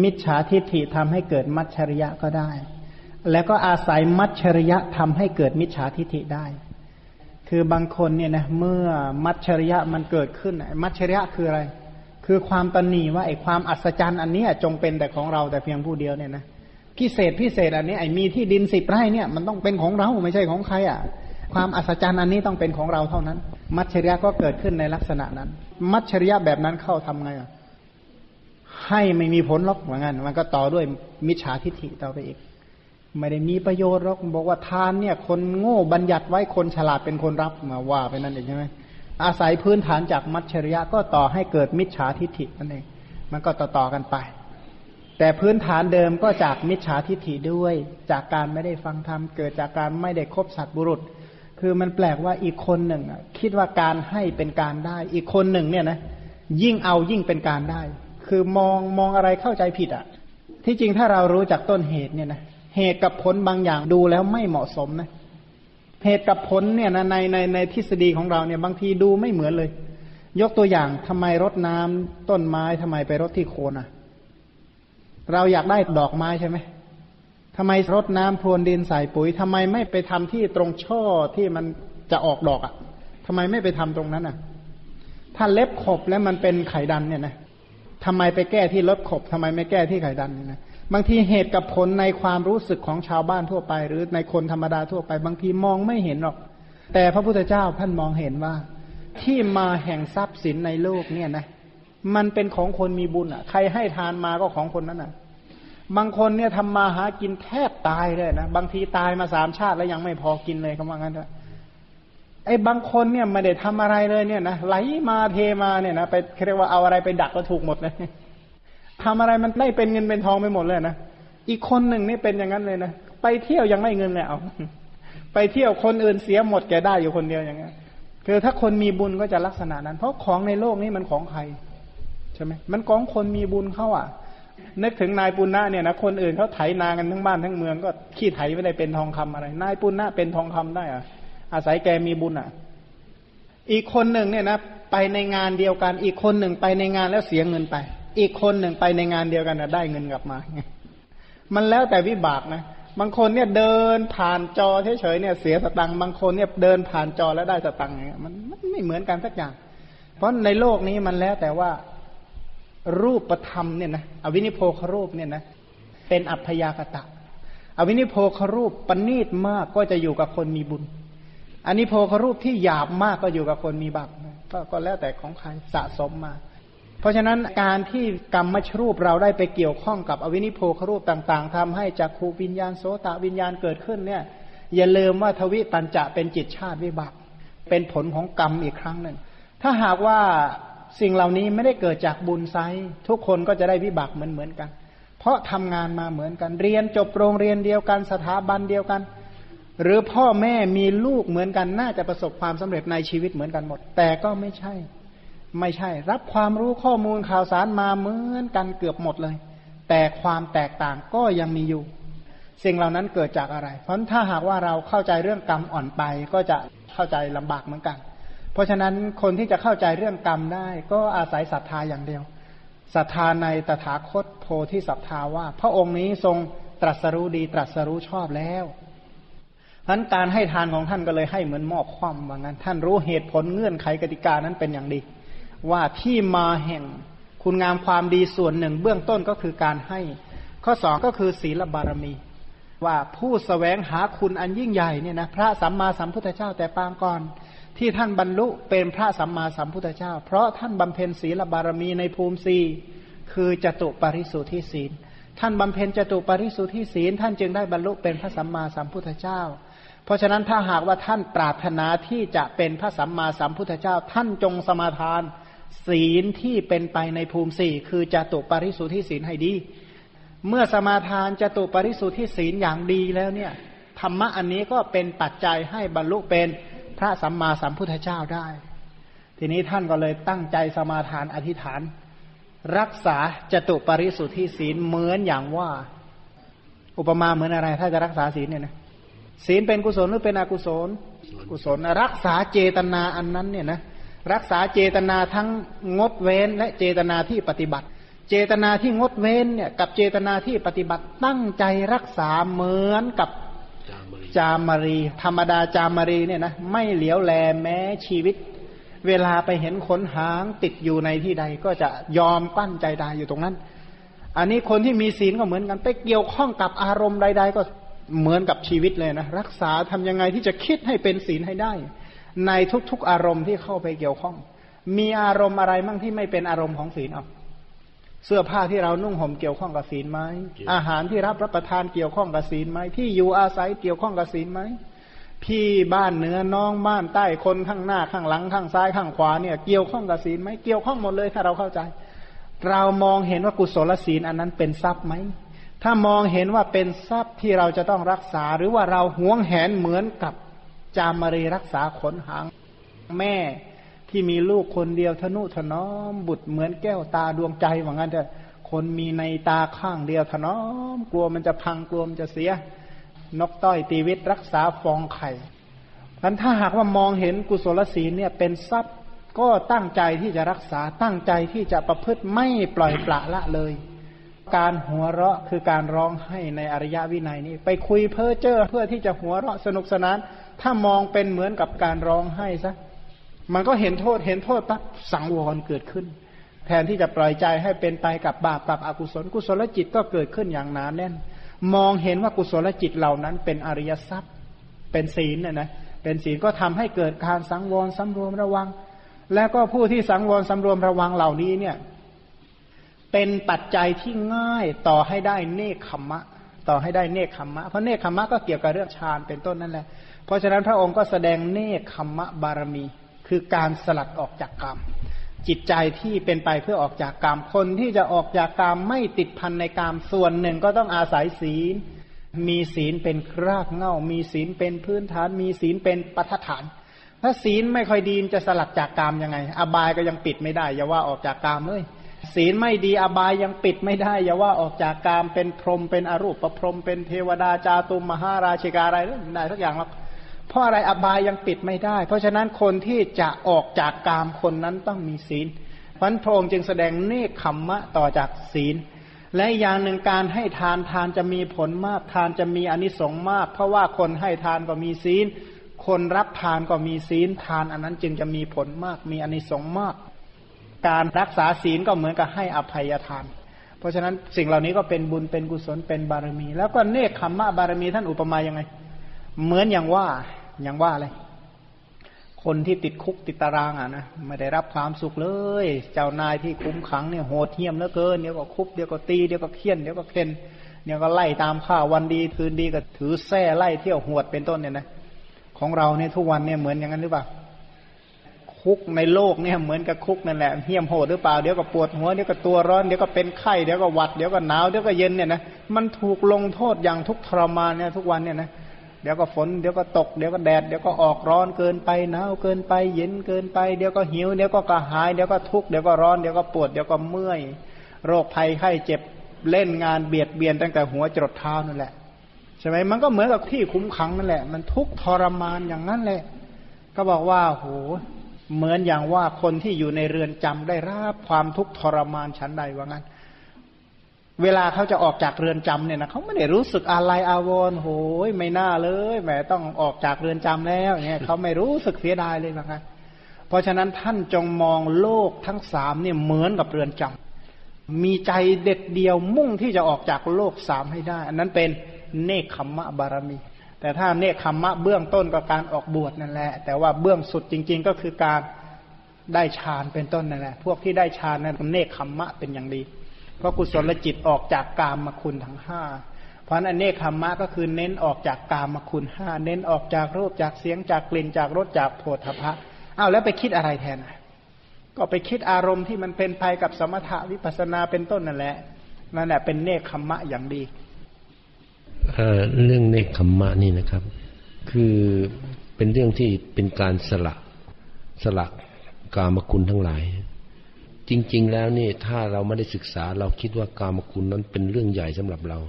มิจฉาทิฏฐิทำให้เกิดมัชริยะก็ได้ แล้วก็อาศัยมัชริยะทำให้เกิดมิจฉาทิฏฐิได้ คือบางคนเนี่ยนะเมื่อมัจฉริยะมันเกิดขึ้นมัจฉริยะคืออะไร คือความตนีว่าไอ้ความอัศจรรย์อันนี้จงเป็นแต่ของเราแต่เพียงผู้เดียวเนี่ยนะพิเศษพิเศษอันนี้ไอ้มีที่ดินสิบไร่เนี่ยมันต้องเป็นของเราไม่ใช่ของใครอะ ความอัศจรรย์อันนี้ต้องเป็นของเราเท่านั้น มัจฉริยะก็เกิดขึ้นในลักษณะนั้น มัจฉริยะแบบนั้นเข้าทำไงอะให้ไม่มีผลหรอกเหมือนกันมันก็ต่อด้วยมิจฉาทิฏฐิต่อไปอีก ไม่ได้มีประโยชน์หรอกบอกว่าทานเนี่ย คนโง่บัญญัติไว้คนฉลาดเป็นคนรับมาว่าไปนั่นเองใช่ไหมอาศัยพื้นฐานจากมัจฉริยะก็ต่อให้เกิดมิจฉาทิฏฐินั่นเองมันก็ต่อต่อกันไป แต่พื้นฐานเดิมก็จากมิจฉาทิฏฐิด้วย จากการไม่ได้ฟังธรรมเกิดจากการไม่ได้คบสัตบุรุษ คือมันแปลกว่าอีกคนหนึ่งคิดว่าการให้เป็นการได้ อีกคนหนึ่งเนี่ยนะยิ่งเอายิ่งเป็นการได้ คือมองมองอะไรเข้าใจผิดอะ ที่จริงถ้าเรารู้จากต้นเหตุเนี่ยนะ เหตุกับผลบางอย่างดูแล้วไม่เหมาะสมนะเหตุกับผลเนี่ยนะในในในทฤษฎีของเราเนี่ยบางทีดูไม่เหมือนเลย ยกตัวอย่างทำไมรดน้ำต้นไม้ทำไมไปรดที่โคนอะ เราอยากได้ดอกไม้ใช่ไหมทำไมรดน้ำพรวนดินใส่ปุ๋ยทำไมไม่ไปทำที่ตรงช่อที่มันจะออกดอกอะทำไมไม่ไปทำตรงนั้นอะ ถ้าเล็บขบแล้วมันเป็นไข่ดันเนี่ยนะทำไมไปแก้ที่เล็บขบทำไมไม่แก้ที่ไข่ดันเนี่ยนะ บางทีเหตุกับผลในความรู้สึกของชาวบ้านทั่วไป หรือในคนธรรมดาทั่วไป บางทีมองไม่เห็นหรอก แต่พระพุทธเจ้าท่านมองเห็นว่า ที่มาแห่งทรัพย์สินในโลกเนี่ยนะ มันเป็นของคนมีบุญอะ ใครให้ทานมาก็ของคนนั้นอะ บางคนเนี่ยทำมาหากินแทบตายเลยนะ บางทีตายมาสามชาติแล้วยังไม่พอกินเลยคำว่างั้นเถอะไอ้บางคนเนี่ยไม่ได้ทำอะไรเลยเนี่ยนะไหลมาเทมาเนี่ยนะไปเรียกว่าเอาอะไรไปดักก็ถูกหมดเลย ทำอะไรมันได้เป็นเงินเป็นทองไปหมดเลยนะอีกคนหนึ่งนี่เป็นอย่างนั้นเลยนะไปเที่ยวยังไม่เงินเลยเอาไปเที่ยวคนอื่นเสียหมดแกได้อยู่คนเดียวอย่างเงี้ยคือถ้าคนมีบุญก็จะลักษณะนั้น เพราะของในโลกนี้มันของใครใช่ไหมมันของคนมีบุญเข้าอะ นึกถึงนายปุณณะเนี่ยนะคนอื่นเขาไถนากันทั้งบ้านทั้งเมืองก็ขี้ไถไม่ได้เป็นทองคำอะไร นายปุณณะเป็นทองคำได้อะ อาศัยแกมีบุญอะ อีกคนหนึ่งเนี่ยนะไปในงานเดียวกัน อีกคนหนึ่งไปในงานแล้วเสียเงินไป อีกคนหนึ่งไปในงานเดียวกันนะได้เงินกลับมา มันแล้วแต่วิบากนะ บางคนเนี่ยเดินผ่านจอเฉยๆเนี่ยเสียสตังค์บางคนเนี่ยเดินผ่านจอแล้วได้สตังค์เนี่ยมันไม่เหมือนกันสักอย่าง เพราะในโลกนี้มันแล้วแต่ว่ารูปประธรรมเนี่ยนะอวินิโพครูปเนี่ยนะเป็นอัพยากตะ อวินิโพครูปปณีตมากก็จะอยู่กับคนมีบุญ อันนี้โพครูปที่หยาบมากก็อยู่กับคนมีบาปก็แล้วแต่ของใครสะสมมา เพราะฉะนั้นการที่กรรมมชรูปเราได้ไปเกี่ยวข้องกับอวินิโพครูปต่าง ๆทำให้จักขูวิญญาณโสตวิญญาณเกิดขึ้นเนี่ยอย่าลืมว่าทวิปัญจะเป็นจิตชาติวิบากเป็นผลของกรรมอีกครั้งหนึ่ง ถ้าหากว่าสิ่งเหล่านี้ไม่ได้เกิดจากบุญไซทุกคนก็จะได้วิบากเหมือนเหมือนกัน เพราะทำงานมาเหมือนกันเรียนจบโรงเรียนเดียวกันสถาบันเดียวกัน หรือพ่อแม่มีลูกเหมือนกันน่าจะประสบความสำเร็จในชีวิตเหมือนกันหมด แต่ก็ไม่ใช่ ไม่ใช่ รับความรู้ข้อมูลข่าวสารมาเหมือนกันเกือบหมดเลย แต่ความแตกต่างก็ยังมีอยู่ สิ่งเหล่านั้นเกิดจากอะไร เพราะถ้าหากว่าเราเข้าใจเรื่องกรรมอ่อนไป ก็จะเข้าใจลำบากเหมือนกัน เพราะฉะนั้นคนที่จะเข้าใจเรื่องกรรมได้ ก็อาศัยศรัทธาอย่างเดียวศรัทธาในตถาคตโพธิศรัทธาว่า พระองค์นี้ทรงตรัสรู้ดีตรัสรู้ชอบแล้วทั้นการให้ทานของท่านก็เลยให้เหมือนมอบความว่างั้น ท่านรู้เหตุผลเงื่อนไขกติกานั้นเป็นอย่างดี ว่าที่มาแห่งคุณงามความดีส่วนหนึ่ง เบื้องต้นก็คือการให้ ข้อสองก็คือศีลบารมี ว่าผู้สแสวงหาคุณอันยิ่งใหญ่เนี่ยนะพระสัมมาสัมพุทธเจ้าแต่ปางก่อนที่ท่านบรรลุเป็นพระสัมมาสัมพุทธเจ้า เพราะท่านบำเพ็ญศีลบารมีในภูมิสีคือจตุปริสุทธิศีล ท่านบำเพ็ญจตุปริสุทธิศีล ท่านจึงได้บรรลุเป็นพระสัมมาสัมพุทธเจ้า เพราะฉะนั้นถ้าหากว่าท่านปรารถนาที่จะเป็นพระสัมมาสัมพุทธเจ้า ท่านจงสมาทาน ศีลที่เป็นไปในภูมิสี่คือจตุปริสุทธิศีลให้ดี เมื่อสมาทานจตุปริสุทธิศีลอย่างดีแล้วเนี่ยธรรมะอันนี้ก็เป็นปัจจัยให้บรรลุเป็นพระสัมมาสัมพุทธเจ้าได้ ทีนี้ท่านก็เลยตั้งใจสมาทานอธิษฐาน รักษาจตุปริสุทธิศีลเหมือนอย่างว่า อุปมาเหมือนอะไร ถ้าจะรักษาศีลเนี่ยนะศีลเป็นกุศลหรือเป็นอกุศล กุศลรักษาเจตนาอันนั้นเนี่ยนะ รักษาเจตนาทั้งงดเว้นและเจตนาที่ปฏิบัติ เจตนาที่งดเว้นเนี่ยกับเจตนาที่ปฏิบัติตั้งใจรักษาเหมือนกับจามารี ธรรมดาจามารีเนี่ยนะไม่เหลียวแลแม้ชีวิต เวลาไปเห็นขนหางติดอยู่ในที่ใดก็จะยอมปั้นใจตายอยู่ตรงนั้น อันนี้คนที่มีศีลก็เหมือนกันไปเกี่ยวข้องกับอารมณ์ใด ๆ ก็เหมือนกับชีวิตเลยนะ รักษาทำยังไงที่จะคิดให้เป็นศีลให้ได้ ในทุกๆอารมณ์ที่เข้าไปเกี่ยวข้อง มีอารมณ์อะไรมั่งที่ไม่เป็นอารมณ์ของศีลเอาเสื้อผ้าที่เรานุ่งห่มเกี่ยวข้องกับศีลไหมอาหารที่รับรับประทานเกี่ยวข้องกับศีลไหมที่อยู่อาศัยเกี่ยวข้องกับศีลไหมพี่บ้านเหนือน้องบ้านใต้คนข้างหน้าข้างหลังข้างซ้ายข้างขวาเนี่ยเกี่ยวข้องกับศีลไหมเกี่ยวข้องหมดเลยถ้าเราเข้าใจ เรามองเห็นว่ากุศลศีลอันนั้นเป็นทรัพย์ไหมถ้ามองเห็นว่าเป็นทรัพย์ที่เราจะต้องรักษา หรือว่าเราหวงแหนเหมือนกับ จามรีรักษาขนหาง แม่ที่มีลูกคนเดียวทนุถนอม บุตรเหมือนแก้วตาดวงใจว่างั้นเถอะคนมีในตาข้างเดียวถนอม กลัวมันจะพังกลัวมันจะเสีย นกต้อยตีวิตรักษาฟองไข่พันถ้าหากว่ามองเห็นกุศลศีลเนี่ยเป็นทรัพย์ก็ตั้งใจที่จะรักษาตั้งใจที่จะประพฤติไม่ปล่อยปละละเลย การหัวเราะคือการร้องให้ในอริยวินัยนี้ ไปคุยเพ้อเจ้อเพื่อที่จะหัวเราะสนุกสนาน ถ้ามองเป็นเหมือนกับการร้องให้ซะมันก็เห็นโทษเห็นโทษปั๊บสังวรเกิดขึ้น แทนที่จะปล่อยใจให้เป็นไปกับบาปกับอกุศล กุศลจิตก็เกิดขึ้นอย่างหนาแน่น มองเห็นว่ากุศลจิตเหล่านั้น เป็นอริยทรัพย์ เป็นศีลน่ยนะเป็นศีลก็ทำให้เกิดการสังวรสำรวมระวัง แล้วก็ผู้ที่สังวรสำรวมระวังเหล่านี้เนี่ย เป็นปัจจัยที่ง่ายต่อให้ได้เนคขมมะ ต่อให้ได้เนคขมมะเพราะเนคขมมะก็เกี่ยวกับเรื่องฌานเป็นต้นนั่นแหละ เพราะฉะนั้นพระองค์ก็แสดงเนคขมมะบารมี คือการสลัดออกจากกรรม จิตใจที่เป็นไปเพื่อออกจากกรรมคนที่จะออกจากกรรมไม่ติดพันในกรรมส่วนหนึ่งก็ต้องอาศัยศีล มีศีลเป็นรากเง่า มีศีลเป็นพื้นฐาน มีศีลเป็นปัจฐาน ถ้าศีลไม่ค่อยดีจะสลัดจากกรรมยังไง อบายก็ยังปิดไม่ได้อย่าว่าออกจากกรรมเลยศีลไม่ดีอบายยังปิดไม่ได้อย่าว่าออกจากกรรมเป็นพรหมเป็นอรูปประพรหมเป็นเทวดาจาตุมมหาราชิกาอะไรได้ทุกอย่างหรอก เพราะอะไรอบายยังปิดไม่ได้ เพราะฉะนั้นคนที่จะออกจากกามคนนั้นต้องมีศีลพันพระองค์จึงแสดงเนคขมมะต่อจากศีล และอย่างหนึ่งการให้ทานทานจะมีผลมากทานจะมีอนิสงส์มาก เพราะว่าคนให้ทานก็มีศีล คนรับทานก็มีศีลทานอันนั้นจึงจะมีผลมาก มีอนิสงส์มาก การรักษาศีลก็เหมือนกับให้อภัยทาน เพราะฉะนั้นสิ่งเหล่านี้ก็เป็นบุญเป็นกุศลเป็นบารมี แล้วก็เนคขมมะบารมีท่านอุปมายังไง เหมือนอย่างว่า อย่างว่าเลย คนที่ติดคุกติดตารางอะนะไม่ได้รับความสุขเลย เจ้านายที่คุ้มขังเนี่ยโหดเหี้ยมเหลือเกินเดี๋ยวก็คุบเดี๋ยวก็ตีเดี๋ยวก็เคี่ยนเดี๋ยวก็เค้นเดี๋ยวก็ไล่ตามข้าวันดีคืนดีก็ถือแส้ไล่เที่ยวหวดเป็นต้นเนี่ยนะของเราเนี่ยทุกวันเนี่ยเหมือนอย่างนั้นหรือเปล่าคุกในโลกเนี่ยเหมือนกับคุกนั่นแหละเหี้ยมโหดหรือเปล่าเดี๋ยวก็ปวดหัวเดี๋ยวก็ตัวร้อนเดี๋ยวก็เป็นไข้เดี๋ยวก็หวัดเดี๋ยวก็หนาวเดี๋ยวก็เย็นเนี่ยนะมันถูกลงโทษอย่างทุกทรมานเนี่ยทุกวันเนี่ยนะ เดี๋ยวก็ฝนเดี๋ยวก็ตกเดี๋ยวก็แดดเดี๋ยวก็ออกร้อนเกินไปหนาวเกินไป เย็นเกินไปเดี๋ยวก็หิวเดี๋ยวก็กระหายเดี๋ยวก็ทุกข์เดี๋ยวก็ร้อนเดี๋ยวก็ปวดเดี๋ยวก็เมื่อย โรคภัยไข้เจ็บเล่นงานเบียดเบียนตั้งแต่หัวจรดเท้านั่นแหละใช่ไหมมันก็เหมือนกับที่คุ้มขังนั่นแหละ มันทุกข์ทรมานอย่างนั้นแหละ ก็บอกว่าโหเหมือนอย่างว่าคนที่อยู่ในเรือนจำได้รับความทุกข์ทรมานชั้นใดว่างั้น เวลาเขาจะออกจากเรือนจำเนี่ยนะเขาไม่ได้รู้สึกอะไรอาวรโหยไม่น่าเลยแหมต้องออกจากเรือนจำแล้วเนี่ยเขาไม่รู้สึกเสียดายเลยนะครับเพราะฉะนั้นท่านจงมองโลกทั้งสามเนี่ยเหมือนกับเรือนจำมีใจเด็ดเดียวมุ่งที่จะออกจากโลกสามให้ได้ อันนั้นเป็นเนคขมมะบารมี แต่ถ้าเนคขมมะเบื้องต้นก็การออกบวชนั่นแหละ แต่ว่าเบื้องสุดจริง ๆ ก็คือการได้ฌานเป็นต้นนั่นแหละ พวกที่ได้ฌานนั้นเนคขมมะเป็นอย่างดี เพราะกุศลจิตออกจากกามมคุณทั้งห้าเพราะนั้นเนคขมมะก็คือเน้นออกจากกามมคุณห้าเน้นออกจากรูปจากเสียงจากกลิ่นจากรสจากโผฏฐพะอ้าวแล้วไปคิดอะไรแทนก็ไปคิดอารมณ์ที่มันเป็นภัยกับสมถะวิปัสนาเป็นต้นนั่นแหละนั่นแหละเป็นเนคขมมะอย่างดีเรื่องเนคขมมะนี่นะครับ คือเป็นเรื่องที่เป็นการสละสละกามคุณทั้งหลาย จริง ๆ แล้วนี่ถ้าเราไม่ได้ศึกษาเราคิดว่ากามคุณนั้นเป็นเรื่องใหญ่สำหรับเรา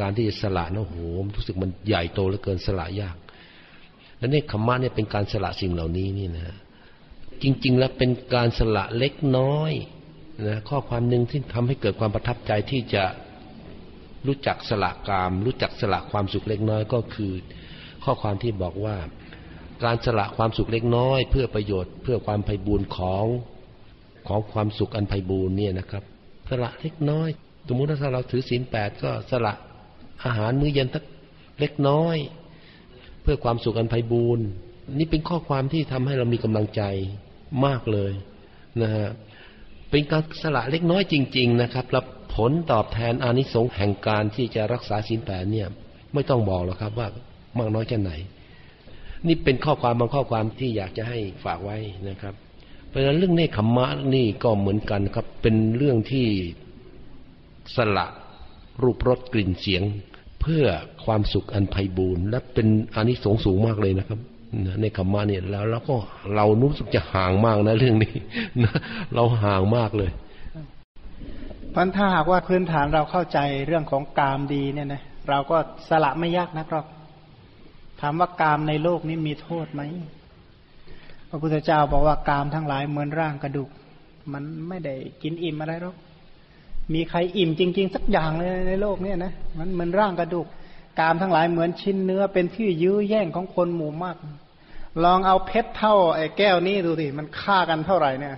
การที่จะสละนะโหมรู้สึกมันใหญ่โตเหลือเกินสละยากและเนคขมมะเนี่ยเป็นการสละสิ่งเหล่านี้นี่นะจริง ๆ แล้วเป็นการสละเล็กน้อยนะข้อความหนึ่งที่ทำให้เกิดความประทับใจที่จะรู้จักสละกาม รู้จักสละความสุขเล็กน้อยก็คือ ข้อความที่บอกว่า การสละความสุขเล็กน้อย เพื่อประโยชน์ เพื่อความไพบูรณ์ของ ของความสุขอันไพ่บูรณ์เนี่ยนะครับ สละเล็กน้อยสมมติถ้าเราถือศีลแปดก็สละอาหารมื้อเย็นทักเล็กน้อย เพื่อความสุขอันไพ่บูรณ์นี่เป็นข้อความที่ทำให้เรามีกำลังใจมากเลยนะฮะเป็นการสละเล็กน้อยจริง ๆ นะครับแล้วผลตอบแทนอานิสงส์แห่งการที่จะรักษาศีลแปดเนี่ย ไม่ต้องบอกหรอกครับว่ามากน้อยแค่ไหน นี่เป็นข้อความบางข้อความที่อยากจะให้ฝากไว้นะครับ ราะฉะนั้นเรื่องเนคขมะนี่ก็เหมือนกันครับ เป็นเรื่องที่สละรูปรสกลิ่นเสียง เพื่อความสุขอันไพบูรณ์และเป็นอานิสงส์สูงมากเลยนะครับในคำมาเนี่ยแล้วเราก็เรารู้สึกจะห่างมากนะเรื่องนี้นะเราห่างมากเลยพันถ้าหากว่าพื้นฐานเราเข้าใจเรื่องของกามดีเนี่ยนะเราก็สละไม่ยากนะครับถามว่ากามในโลกนี้มีโทษไหม ระพุทธเจ้าบอกว่ากามทั้งหลายเหมือนร่างกระดูก มันไม่ได้กินอิ่มอะไรหรอก มีใครอิ่มจริง ๆ สักอย่างเลยในโลกเนี่ยนะ มันเหมือนร่างกระดูก กามทั้งหลายเหมือนชิ้นเนื้อเป็นที่ยื้อแย่งของคนหมู่มาก ลองเอาเพชรเท่าไอ้แก้วนี้ดูสิมันฆ่ากันเท่าไหร่เนี่ย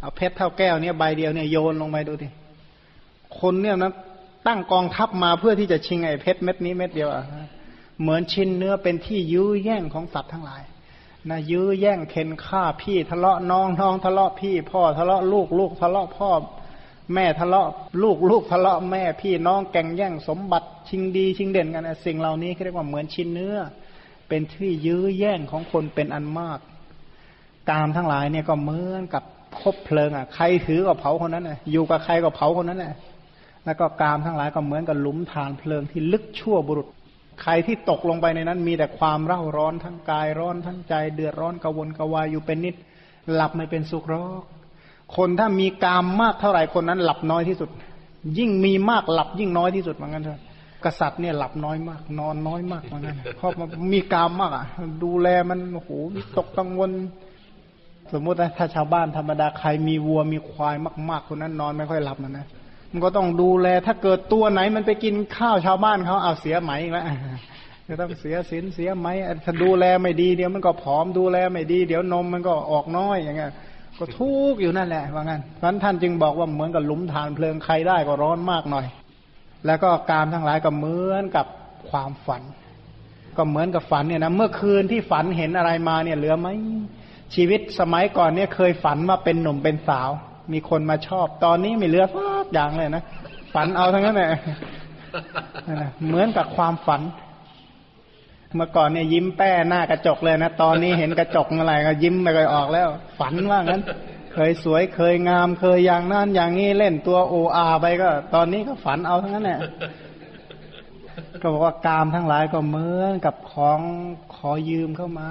เอาเพชรเท่าแก้วเนี่ยใบเดียวเนี่ยโยนลงไปดูสิคนเนี่ยนะตั้งกองทัพมาเพื่อที่จะชิงไอ้เพชรเม็ดนี้เม็ดเดียวอะเหมือนชิ้นเนื้อเป็นที่ยื้อแย่งของสัตว์ทั้งหลาย นะยื้อแย่งเค้นฆ่าพี่ทะเลาะน้องน้องทะเลาะพี่ พ่อทะเลาะลูกลูกทะเลาะพ่อ แม่ทะเลาะลูกลูกทะเลาะแม่พี่น้องแก่งแย่งสมบัติชิงดีชิงเด่นกันนะสิ่งเหล่านี้เรียกว่าเหมือนชิ้นเนื้อ เป็นที่ยื้อแย่งของคนเป็นอันมากกามทั้งหลายเนี่ยก็เหมือนกับคบเพลิงอะใครถือก็เผาคนนั้นน่ะอยู่กับใครก็เผาคนนั้นแหละแล้วก็กามทั้งหลายก็เหมือนกับหลุมฐานเพลิงที่ลึกชั่วบุรุษ ใครที่ตกลงไปในนั้น มีแต่ความเร่าร้อนทั้งกายร้อนทั้งใจเดือดร้อนกวนกวายอยู่เป็นนิด หลับไม่เป็นสุขรอกคนถ้ามีกามมากเท่าไหร่คนนั้น หลับน้อยที่สุด ยิ่งมีมากหลับยิ่งน้อยที่สุดเหมือนกันเถอะกษัตริย์เนี่ยหลับน้อยมาก นอนน้อยมากเหมือนกันเพราะมันมีกามมากอะ ดูแลมันโอ้โหตกกังวล สมมติถ้าชาวบ้านธรรมดาใครมีวัวมีควายมาก ๆ คนนั้นนอนไม่ค่อยหลับนะ มันก็ต้องดูแล ถ้าเกิดตัวไหนมันไปกินข้าวชาวบ้านเขาเอาเสียไหมแล้วจะต้องเสียสินเสียไหมถ้าดูแลไม่ดีเดี๋ยวมันก็ผอมดูแลไม่ดี เดี๋ยวนมมันก็ออกน้อยอย่างเงี้ยก็ทุกข์อยู่นั่นแหละว่างั้นเพราะท่านจึงบอกว่าเหมือนกับหลุมฐานเพลิงใครได้ก็ร้อนมากหน่อย แล้วก็การทั้งหลายก็เหมือนกับความฝัน ก็เหมือนกับฝันเนี่ยนะเมื่อคืนที่ฝันเห็นอะไรมาเนี่ยเหลือไหมชีวิตสมัยก่อนเนี่ยเคยฝันว่าเป็นหนุ่มเป็นสาว มีคนมาชอบ ตอนนี้ไม่เหลือสักอย่างเลยนะ ฝันเอาทั้งนั้นแหละเหมือนกับความฝัน เมื่อก่อนเนี่ยยิ้มแป้หน้ากระจกเลยนะ ตอนนี้เห็นกระจกอะไรก็ยิ้มไม่เคยออกแล้ว ฝันว่างั้น เคยสวยเคยงาม เคยอย่างนั้นอย่างนี้เล่นตัวโออาไปก็ ตอนนี้ก็ฝันเอาทั้งนั้นแหละก็บอกว่ากามทั้งหลายก็เหมือนกับของขอยืมเข้ามา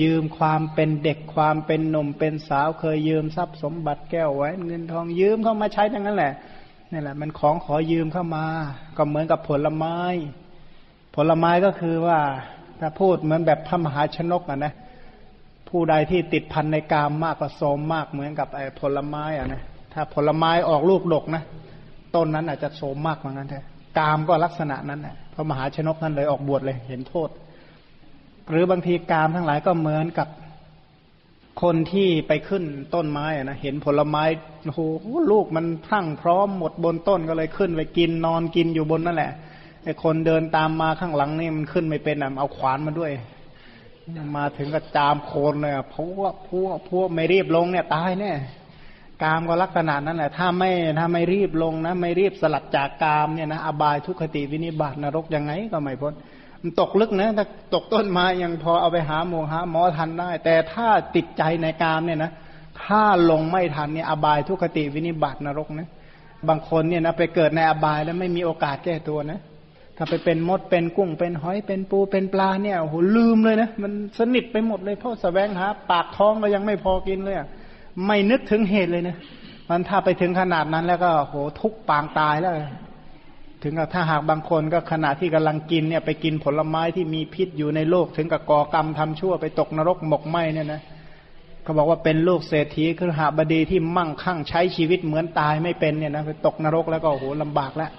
ยืมความเป็นเด็กความเป็นหนุ่มเป็นสาวเคยยืมทรัพย์สมบัติแก้วไว้เงินทองยืมเข้ามาใช้ทั้งนั้นแหละนี่แหละ มันของขอยืมเข้ามา ก็เหมือนกับผลไม้ ผลไม้ก็คือว่าถ้าพูดเหมือนแบบพระมหาชนกอะนะผู้ใดที่ติดพันในกามมากก็โสมมากเหมือนกับไอ้ผลไม้อะนะถ้าผลไม้ออกลูกดกนะต้นนั้นอาจจะโสมมากเหมือนกันแท้กามก็ลักษณะนั้นแหละพระมหาชนกนั้นเลยออกบวชเลยเห็นโทษ หรือบางทีกามทั้งหลายก็เหมือนกับคนที่ไปขึ้นต้นไม้อะนะเห็นผลไม้โอ้โหลูกมันพรั่งพร้อมหมดบนต้นก็เลยขึ้นไปกินนอนกินอยู่บนนั่นแหละไอ้คนเดินตามมาข้างหลังนี่มันขึ้นไม่เป็นอะเอาขวานมาด้วย มาถึงก็จามโคนเลยพวกพวกพวกไม่รีบลงเนี่ยตายแน่กามก็ลักษณะนั้นแหละ ถ้าไม่ถ้าไม่รีบลงนะ ไม่รีบสลัดจากกามเนี่ยนะอบายทุกขติวินิบาตนรกยังไงก็ไม่พ้น มันตกลึกนะถ้าตกต้นไม้ยังพอเอาไปหาหมอหาหมอทันได้ แต่ถ้าติดใจในกามเนี่ยนะถ้าลงไม่ทันเนี่ยอบายทุกขติวินิบาตนรกนะบางคนเนี่ยนะไปเกิดในอบายแล้วไม่มีโอกาสแก้ตัวนะถ้าไปเป็นมดเป็นกุ้งเป็นหอยเป็นปูเป็นปลาเนี่ยโอ้โหลืมเลยนะมันสนิทไปหมดเลยเพราะแสวงหาปากท้องก็ยังไม่พอกินเลยไม่นึกถึงเหตุเลยนะมันถ้าไปถึงขนาดนั้นแล้วก็โหทุกปางตายแล้ว ถึงกับถ้าหากบางคนก็ขณะที่กำลังกินเนี่ยไปกินผลไม้ที่มีพิษอยู่ในโลก ถึงกับก่อกรรมทำชั่วไปตกนรกหมกไหมเนี่ยนะเขาบอกว่าเป็นลูกเศรษฐีคือหาบดีที่มั่งคั่งใช้ชีวิตเหมือนตายไม่เป็นเนี่ยนะไปตกนรกแล้วก็โอ้โหลำบากแล้ว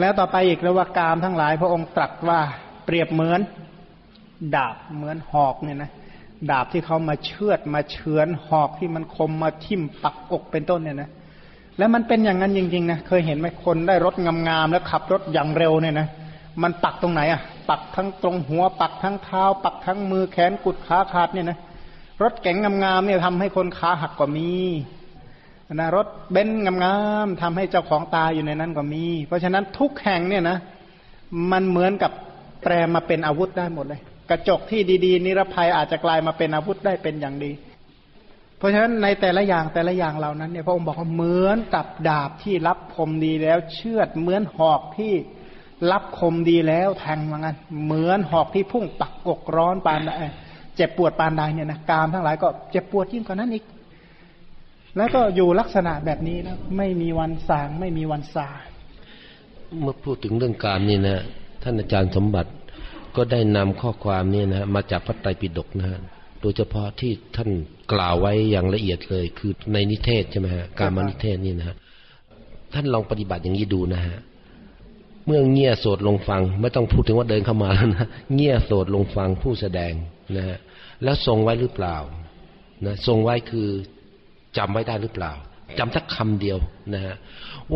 แล้วต่อไปอีกแล้วว่ากามทั้งหลาย พระองค์ตรัสว่าเปรียบเหมือน ดาบเหมือนหอกเนี่ยนะดาบที่เขามาเชือดมาเฉือนหอกที่มันคมมาทิ่มปักอกเป็นต้นเนี่ยนะ แล้วมันเป็นอย่างนั้นจริงๆนะเคยเห็นไหมคนได้รถงามๆแล้วขับรถอย่างเร็วเนี่ยนะมันปักตรงไหนอะ ปักทั้งตรงหัว ปักทั้งเท้า ปักทั้งมือแขนกุดขาขาดเนี่ยนะรถเก๋งงามๆเนี่ยทำให้คนขาหักก็มีนะรถเบนซ์งามๆทำให้เจ้าของตาอยู่ในนั้นก็มี เพราะฉะนั้นทุกแห่งเนี่ยนะมันเหมือนกับแปลมาเป็นอาวุธได้หมดเลย กระจกที่ดี ๆ นิรภัยอาจจะกลายมาเป็นอาวุธได้เป็นอย่างดี เพราะฉะนั้นในแต่ละอย่างแต่ละอย่างเหล่านั้นเนี่ยพระองค์บอกว่าเหมือนกับดาบที่รับคมดีแล้ว เชือดเหมือนหอกที่รับคมดีแล้วแทงมางั้นเหมือนหอกที่พุ่งปักอกร้อนปานใดเจ็บปวดปานใดเนี่ยนะกามทั้งหลายก็เจ็บปวดยิ่งกว่านั้นอีก แล้วก็อยู่ลักษณะแบบนี้นะไม่มีวันสางไม่มีวันสาเมื่อพูดถึงเรื่องการนี่นะท่านอาจารย์สมบัติก็ได้นำข้อความนี่นะมาจากพระไตรปิฎกนะฮะ โดยเฉพาะที่ท่านกล่าวไว้อย่างละเอียดเลย คือในนิเทศใช่ไหมฮะการมานิเทศนี่นะฮะท่านลองปฏิบัติอย่างนี้ดูนะฮะเมื่อเงี่ยโสดลงฟัง ไม่ต้องพูดถึงว่าเดินเข้ามาแล้วนะเงี่ยโสดลงฟังผู้แสดงนะฮะแล้วทรงไว้หรือเปล่านะทรงไว้คือจำไว้ได้หรือเปล่าจำสักคำเดียวนะฮะ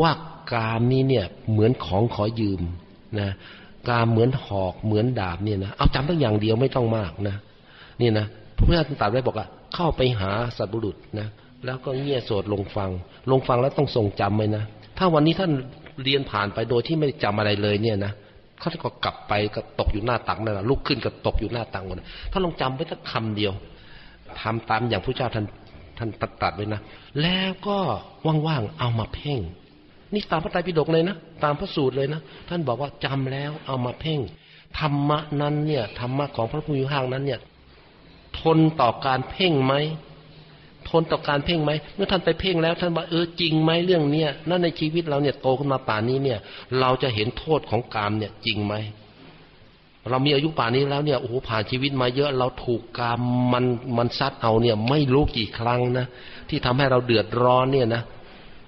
ว่ากามนี้เนี่ยเหมือนของขอยืมนะกามเหมือนหอกเหมือนดาบเนี่ยนะเอาจำตั้งอย่างเดียวไม่ต้องมากนะนี่นะ พระพุทธเจ้าตรัสไว้บอกว่าเข้าไปหาสัตบุรุษนะแล้วก็เงี่ยโสดลงฟัง ลงฟังแล้วต้องทรงจำไว้นะ ถ้าวันนี้ท่านเรียนผ่านไปโดยที่ไม่จำอะไรเลยเนี่ยนะเขาก็กลับไปก็ตกอยู่หน้าตักนั่นแหละลุกขึ้นก็ตกอยู่หน้าตักหมดถ้าลองจำไว้สักคำเดียวทำตามอย่างพระเจ้าท่านท่านตัดไว้นะ แล้วก็ว่างๆเอามาเพ่ง นี่ตามพระไตรปิฎกเลยนะ ตามพระสูตรเลยนะ ท่านบอกว่าจำแล้วเอามาเพ่งธรรมะนั้นเนี่ยธรรมะของพระพุทธห้านั้นเนี่ย ทนต่อการเพ่งไหมทนต่อการเพ่งไหมเมื่อท่านไปเพ่งแล้ว ท่านว่าเออจริงไหมเรื่องเนี้ยนั่นในชีวิตเราเนี่ยโตขึ้นมาป่านนี้เนี่ย เราจะเห็นโทษของกามเนี่ยจริงไหมเรามีอายุป่านนี้แล้วเนี่ยโอ้โหผ่านชีวิตมาเยอะเราถูกกามมันมันซัดเอาเนี่ย ไม่รู้กี่ครั้งนะที่ทำให้เราเดือดร้อนเนี่ยนะ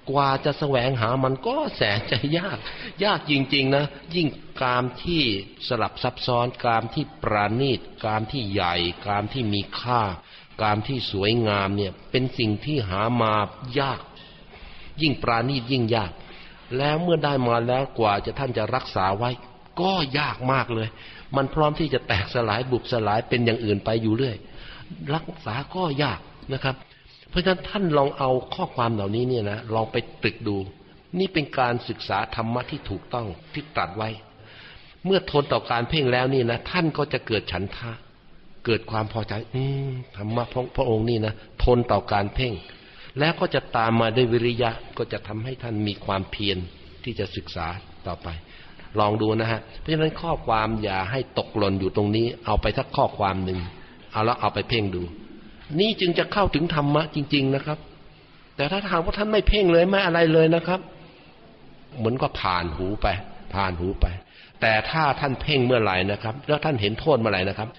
กว่าจะแสวงหามันก็แสนจะยาก ยากจริง ๆ นะ ยิ่งกามที่สลับซับซ้อนกามที่ปราณีตกามที่ใหญ่กามที่มีค่ากามที่สวยงามเนี่ย เป็นสิ่งที่หามายาก ยิ่งปราณีตยิ่งยาก แล้วเมื่อได้มาแล้วกว่าจะท่านจะรักษาไว้ ก็ยากมากเลย มันพร้อมที่จะแตกสลายบุบสลายเป็นอย่างอื่นไปอยู่เรื่อย รักษาก็ยากนะครับ เพราะฉะนั้นท่านลองเอาข้อความเหล่านี้เนี่ยนะลองไปตึกดู นี่เป็นการศึกษาธรรมะที่ถูกต้องที่ตรัสไว้ เมื่อทนต่อการเพ่งแล้วนี่นะท่านก็จะเกิดฉันทะ เกิดความพอใจ อืมธรรมะพระพระองค์นี่นะทนต่อการเพ่ง แล้วก็จะตามมาด้วยวิริยะก็จะทำให้ท่านมีความเพียรที่จะศึกษาต่อไปลองดูนะฮะ เพราะฉะนั้นข้อความอย่าให้ตกหล่นอยู่ตรงนี้ เอาไปสักข้อความหนึ่ง เอาแล้วเอาไปเพ่งดู นี่จึงจะเข้าถึงธรรมะจริง ๆนะครับ แต่ถ้าถามว่าท่านไม่เพ่งเลยไม่อะไรเลยนะครับ เหมือนก็ผ่านหูไป ผ่านหูไป แต่ถ้าท่านเพ่งเมื่อไหร่นะครับ แล้วท่านเห็นโทษเมื่อไหร่นะครับ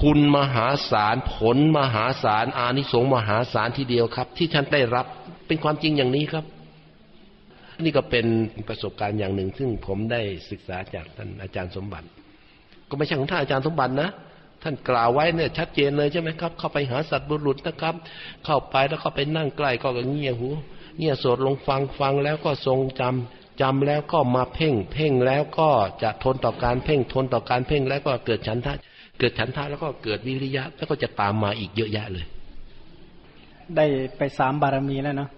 คุณมหาศาลผลมหาศาลอานิสงส์มหาศาลทีเดียวครับ ที่ท่านได้รับเป็นความจริงอย่างนี้ครับนี่ก็เป็นประสบการณ์อย่างหนึ่ง ซึ่งผมได้ศึกษาจากท่านอาจารย์สมบัติ ก็ไม่ใช่ของท่านอาจารย์สมบัตินะ ท่านกล่าวไว้เนี่ยชัดเจนเลยใช่ไหมครับ เข้าไปหาสัตว์บุรุษนะครับ เข้าไปแล้วก็ไปนั่งใกล้ก็เงี่ยหูเงี่ยโสดลงฟังฟังแล้วก็ทรงจจำแล้วก็มาเพ่ง เพ่งแล้วก็จะทนต่อการเพ่งทนต่อการเพ่งแล้วก็เกิดฉันทะ เกิดฉันทะแล้วก็เกิดวิริยะ แล้วก็จะตามมาอีกเยอะแยะเลย ได้ไปสามบารมีแล้วเนาะ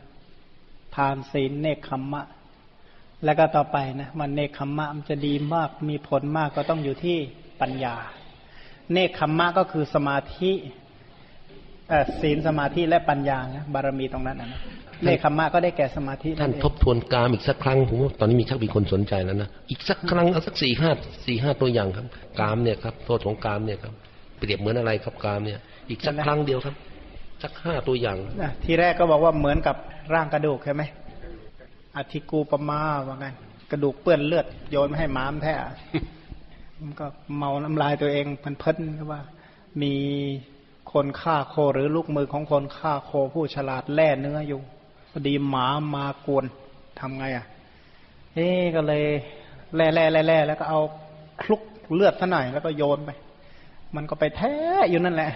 ทานศีลเนคขมมะ แล้วก็ต่อไปนะมันเนคขมมะมันจะดีมากมีผลมากก็ต้องอยู่ที่ปัญญา เนคขมมะก็คือสมาธิศีลสมาธิและปัญญานะบารมีตรงนั้นนะเนคขมมะก็ได้แก่สมาธิท่านทบทวนกามอีกสักครั้งผมว่าตอนนี้มีชักมีคนสนใจแล้วนะอีกสักครั้งเอาสักสี่ห้าสี่ห้าตัวอย่างครับ กามเนี่ยครับโทษของกามเนี่ยครับเปรียบเหมือนอะไรครับกามเนี่ย อีกสักครั้งเดียวครับ สักห้าตัวอย่างทีแรกก็บอกว่าเหมือนกับร่างกระดูกใช่ไหมอธิกูปมาว่างั้นกระดูกเปื้อนเลือดโยนมาให้ม้ามแท้ มันก็เมาน้ำลายตัวเองพันเพิ่นก็ว่า มีคนฆ่าโคหรือลูกมือของคนฆ่าโคผู้ฉลาดแล่เนื้ออยู่พอดีหมามากวนทำไงอะเอ๊ก็เลยแล่แล่แล่แล่แล้วก็เอาคลุกเลือดซะหน่อยแล้วก็โยนไป มันก็ไปแท้อยู่นั่นแหละ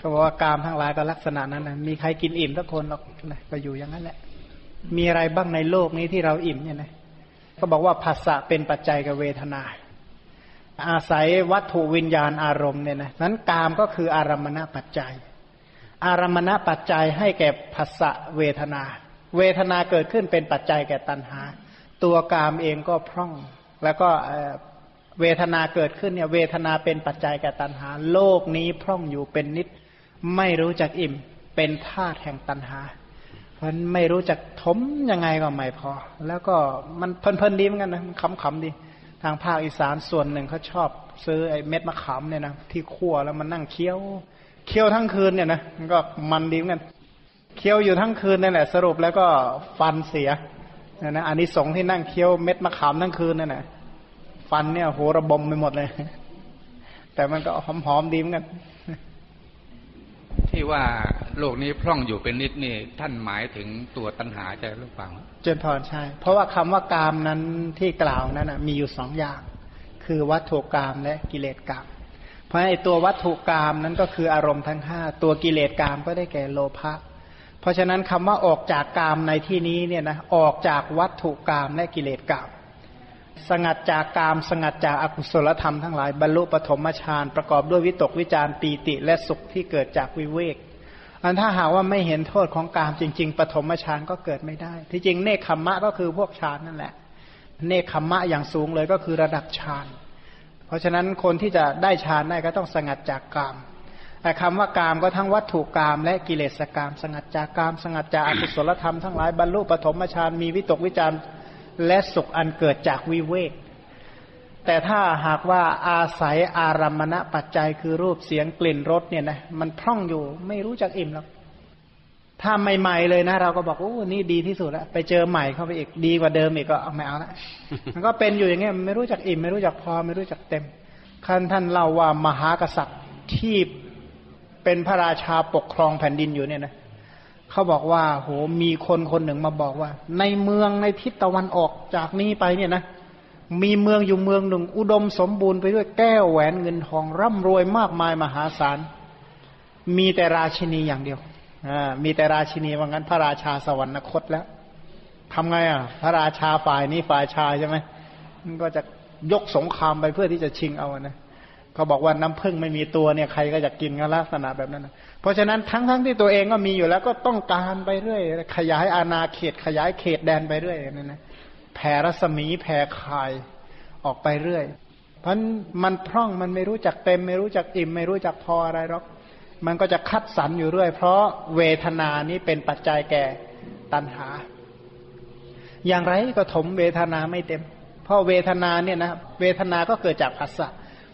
ก็บอกว่ากามทั้งหลายก็ลักษณะนั้นนะมีใครกินอิ่มสักคนหรอกนะก็อยู่อย่างนั้นแหละ มีอะไรบ้างในโลกนี้ที่เราอิ่มเนี่ยนะก็บอกว่าภาษะเป็นปัจจัยกับเวทนา อาศัยวัตถุวิญญาณอารมณ์เนี่ยนะนั้นกามก็คืออารมณปัจจัย อารมณปัจจัยให้แก่ภาษะเวทนา เวทนาเกิดขึ้นเป็นปัจจัยแก่ตัณหา ตัวกามเองก็พร่อง แล้วก็เวทนาเกิดขึ้นเนี่ยเวทนาเป็นปัจจัยแก่ตัณหา โลกนี้พร่องอยู่เป็นนิด ไม่รู้จักอิ่มเป็นธาตุแห่งตัณหาเพราะไม่รู้จักทมยังไงก็ไม่พอ แล้วก็มันเพลินๆดีเหมือนกันนะขำๆดี ทางภาคอีสานส่วนหนึ่งเขาชอบ ซื้อไอ้เม็ดมะขามเนี่ยนะที่คั่วแล้วมันนั่งเคี้ยว เคี้ยวทั้งคืนเนี่ยนะมันก็มันดีเหมือนกันเคี้ยวอยู่ทั้งคืนนั่นแหละ สรุปแล้วก็ฟันเสียนะนะอันนี้สงที่นั่งเคี้ยวเม็ดมะขามทั้งคืนนั่นแหละฟันเนี่ยโหระบมไปหมดเลย แต่มันก็หอมๆดีเหมือนกัน ที่ว่าโลกนี้พร่องอยู่เป็นนิดนี่ท่านหมายถึงตัวตัณหาใช่หรือเปล่าเจนพรใช่ เพราะว่าคำว่ากามนั้นที่กล่าวนั้นนะมีอยู่สองอย่าง คือวัตถุกามและกิเลสกาม เพราะไอ้ตัววัตถุกามนั้นก็คืออารมณ์ทั้งห้าตัวกิเลสกามก็ได้แก่โลภะเพราะฉะนั้นคำว่าออกจากกามในที่นี้เนี่ยนะออกจากวัตถุกามและกิเลสกาม สงัดจากกามสงัดจากอากุศลธรรมทั้งหลายบรรลุปฐมฌานประกอบด้วยวิตกวิจารปีติและสุขที่เกิดจากวิเวกอันถ้าหากว่าไม่เห็นโทษของกามจริง ๆ ปฐมฌานก็เกิดไม่ได้ ที่จริงเนคขมมะก็คือพวกฌานนั่นแหละ เนคขมมะอย่างสูงเลยก็คือระดับฌาน เพราะฉะนั้นคนที่จะได้ฌานได้ก็ต้องสงัดจากกามแต่คำว่ากามก็ทั้งวัตถุกามและกิเลสกาม สงัดจากกาม สงัดจากอกุศลธรรมทั้งหลายบรรลุปฐมฌานมีวิตกวิจาร และสุขอันเกิดจากวิเวก แต่ถ้าหากว่าอาศัยอารัมมณปัจจัยคือรูปเสียงกลิ่นรสเนี่ยนะมันพร่องอยู่ไม่รู้จักอิ่มหรอกถ้าใหม่ๆเลยนะ เราก็บอกโอ้นี่ดีที่สุดแล้วไปเจอใหม่เข้าไปอีกดีกว่าเดิมอีกก็เอาไม่เอาละมันก็เป็นอยู่อย่างเงี้ยไม่รู้จักอิ่มไม่รู้จักพอไม่รู้จักเต็มคันท่านเล่าว่ามหากษัตริย์ที่เป็นพระราชาปกครองแผ่นดินอยู่เนี่ยนะ เขาบอกว่าโหมีคนคนหนึ่งมาบอกว่า ในเมืองในทิศตะวันออกจากนี้ไปเนี่ยนะ มีเมืองอยู่เมืองหนึ่ง อุดมสมบูรณ์ไปด้วยแก้วแหวนเงินทองร่ำรวยมากมายมหาศาล มีแต่ราชินีอย่างเดียวอ่ามีแต่ราชินีว่างั้น พระราชาสวรรคตแล้วทำไงอะ พระราชาฝ่ายนี้ฝ่ายชายใช่ไหมมันก็จะยกสงครามไปเพื่อที่จะชิงเอานะ เขาบอกว่าน้ำพึ่งไม่มีตัวเนี่ยใครก็จะกินกันลักษณะแบบนั้นนะเพราะฉะนั้นทั้งทั้งที่ตัวเองก็มีอยู่แล้วก็ต้องการไปเรื่อย ขยายอาณาเขต ขยายเขตแดนไปเรื่อยนั่นนะแผ่รัศมีแผ่คายออกไปเรื่อย เพราะมันพร่องมันไม่รู้จักเต็ม ไม่รู้จักอิ่ม ไม่รู้จักพออะไรหรอกมันก็จะคัดสรรอยู่เรื่อย เพราะเวทนานี้เป็นปัจจัยแก่ตัณหา อย่างไรก็ถมเวทนาไม่เต็ม เพราะเวทนาเนี่ยนะเวทนาก็เกิดจากภาษา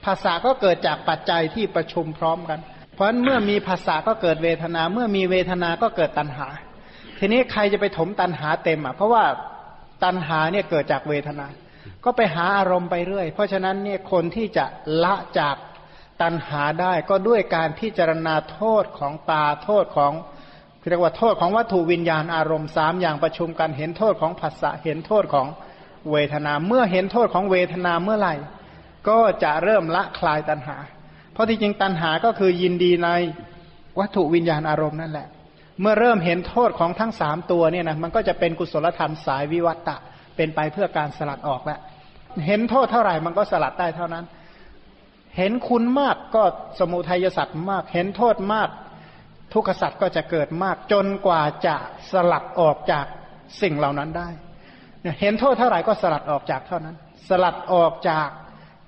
ภาษาก็เกิดจากปัจจัยที่ประชุมพร้อมกัน เพราะฉะนั้นเมื่อมีภาษาก็เกิดเวทนา เมื่อมีเวทนาก็เกิดตัณหา ทีนี้ใครจะไปถมตัณหาเต็มอะ เพราะว่าตัณหาเนี่ยเกิดจากเวทนา ก็ไปหาอารมณ์ไปเรื่อย เพราะฉะนั้นเนี่ยคนที่จะละจากตัณหาได้ก็ด้วยการพิจารณาโทษของตาโทษของเรียกว่าโทษของวัตถุวิญญาณอารมณ์สามอย่างประชุมกันเห็นโทษของภาษาเห็นโทษของเวทนา เมื่อเห็นโทษของเวทนาเมื่อไหร่ ก็จะเริ่มละคลายตัณหา เพราะที่จริงตัณหาก็คือยินดีในวัตถุวิญญาณอารมณ์นั่นแหละ เมื่อเริ่มเห็นโทษของทั้งสามตัวเนี่ยนะมันก็จะเป็นกุศลธรรมสายวิวัตตะเป็นไปเพื่อการสลัดออกแล้วเห็นโทษเท่าไหร่มันก็สลัดได้เท่านั้น เห็นคุณมากก็สมุทัยสัตว์มาก เห็นโทษมาก ทุกขสัตว์ก็จะเกิดมาก จนกว่าจะสลัดออกจากสิ่งเหล่านั้นได้ เห็นโทษเท่าไหร่ก็สลัดออกจากเท่านั้น สลัดออกจาก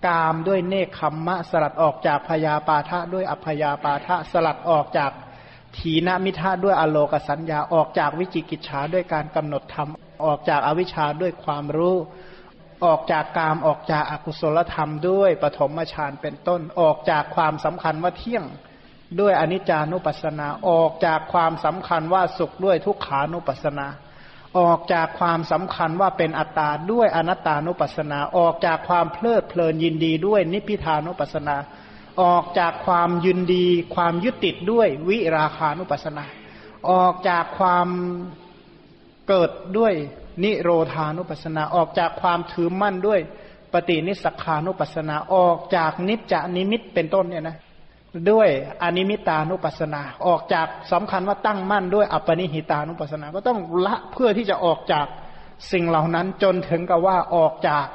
กามด้วยเนคขมมะ สลัดออกจากพยาปาทะด้วยอัพยาปาทะสลัดออกจากถีนมิทะด้วยอโลกสัญญาออกจากวิจิกิจฉาด้วยการกำหนดธรรมออกจากอวิชชาด้วยความรู้ ออกจากกามออกจากอากุศลธรรมด้วยปฐมฌานเป็นต้น ออกจากความสำคัญว่าเที่ยงด้วยอนิจจานุปัสสนาออกจากความสำคัญว่าสุขด้วยทุกขานุปัสสนา ออกจากความสำคัญว่าเป็นอัตตาด้วยอนัตตานุปัสสนา ออกจากความเพลิดเพลินยินดีด้วยนิพพิทานุปัสสนา ออกจากความยินดี ความยึดติดด้วยวิราคานุปัสนา ออกจากความเกิดด้วยนิโรธานุปัสนา ออกจากความถือมั่นด้วยปฏินิสขานุปัสนา ออกจากนิจจานิมิตเป็นต้นเนี่ยนะ ด้วยอนิมิตานุปัสนา ออกจากสำคัญว่าตั้งมั่นด้วยอัปปนิหิตานุปัสนา ก็ต้องละเพื่อที่จะออกจากสิ่งเหล่านั้นจนถึงกับว่าออกจาก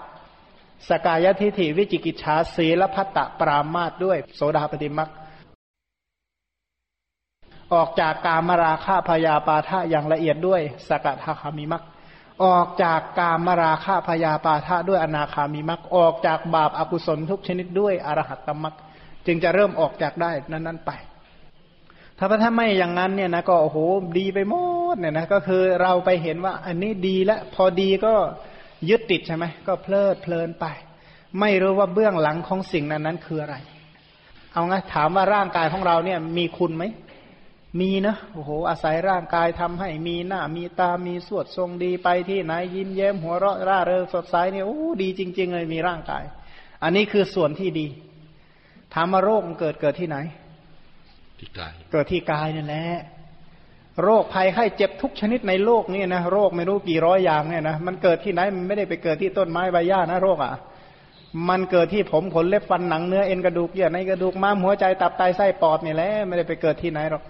สกายทิฐิวิจิกิจฉาสีลพัตตปรามาตด้วยโสดาปฏิมักออกจากกามราคาพยาปาทะอย่างละเอียดด้วยสกทาคามิมักออกจากกามราคาพยาปาทะด้วยอนาคามิมักออกจากบาปอากุศลทุกชนิดด้วยอรหัตตมัก จึงจะเริ่มออกจากได้นั้น ๆ ไป ถ้าถ้าไม่อย่างนั้นเนี่ยนะก็โอ้โหดีไปหมดเนี่ยนะก็คือเราไปเห็นว่า อันนี้ดีแล้วพอดีก็ยึดติดใช่ไหมก็เพลิดเพลินไป ไม่รู้ว่าเบื้องหลังของสิ่งนั้นนั้นคืออะไร เอาไงถามว่าร่างกายของเราเนี่ย มีคุณไหมมีนะโอ้โห อาศัยร่างกายทำให้มีหน้า มีตา มีสวดทรงดีไปที่ไหนยิ้มแย้มหัวเราะร่าเริงสดใสเนี่ยโอ้ดีจริง ๆ เลยมีร่างกาย อันนี้คือส่วนที่ดี ถามมาโรคมันเกิดเกิดที่ไหน ที่กาย เกิดที่กายนั่นแหละ โรคภัยไข้เจ็บทุกชนิดในโลกนี่นะโรคไม่รู้กี่ร้อยอย่างเนี่ยนะมันเกิดที่ไหนมันไม่ได้ไปเกิดที่ต้นไม้ใบหญ้านะโรคอะ มันเกิดที่ผมขนเล็บฟันหนังเนื้อเอ็นกระดูกเยื่อในกระดูกม้ามหัวใจตับไตไส้ปอดนี่แหละไม่ได้ไปเกิดที่ไหนหรอก